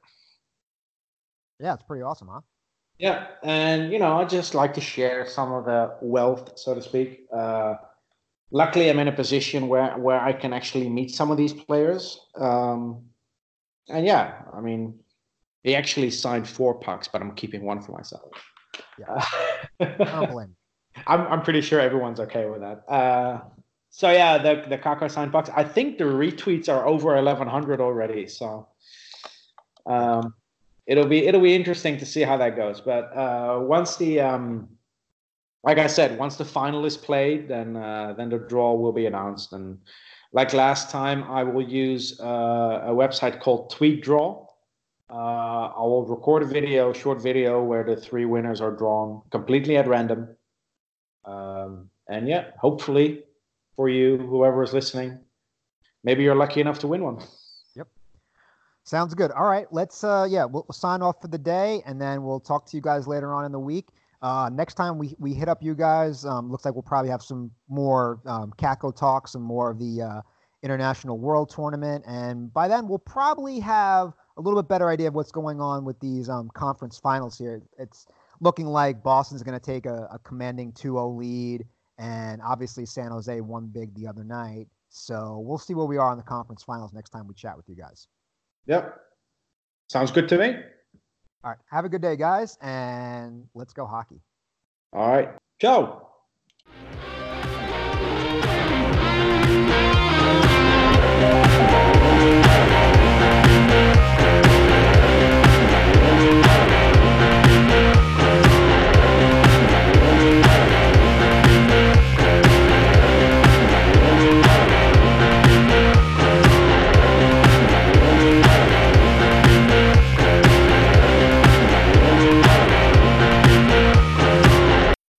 yeah, it's pretty awesome, huh? Yeah, and you know, I just like to share some of the wealth, so to speak. Uh, luckily, I'm in a position where where I can actually meet some of these players. Um, and yeah, I mean, he actually signed four pucks, but I'm keeping one for myself. Yeah. I don't blame. you. <laughs> I'm I'm pretty sure everyone's okay with that. Uh, so yeah, the the Kakko signed pucks. I think the retweets are over 1,100 already. So um, it'll be it'll be interesting to see how that goes. But uh, once the um, like I said, once the final is played, then uh, then the draw will be announced. And like last time, I will use uh, a website called TweetDraw. Uh, I will record a video, short video, where the three winners are drawn completely at random. Um, and yeah, hopefully for you, whoever is listening, maybe you're lucky enough to win one. <laughs> Sounds good. All right, let's uh yeah, we'll, we'll sign off for the day and then we'll talk to you guys later on in the week. Uh next time we we hit up you guys, um looks like we'll probably have some more um Kakko talk, some more of the uh International World Tournament. And by then, we'll probably have a little bit better idea of what's going on with these um, conference finals here. It's looking like Boston's going to take a, a commanding 2 0 lead. And obviously, San Jose won big the other night. So we'll see where we are in the conference finals next time we chat with you guys. Yep. Sounds good to me. All right. Have a good day, guys, and let's go hockey. All right. Go.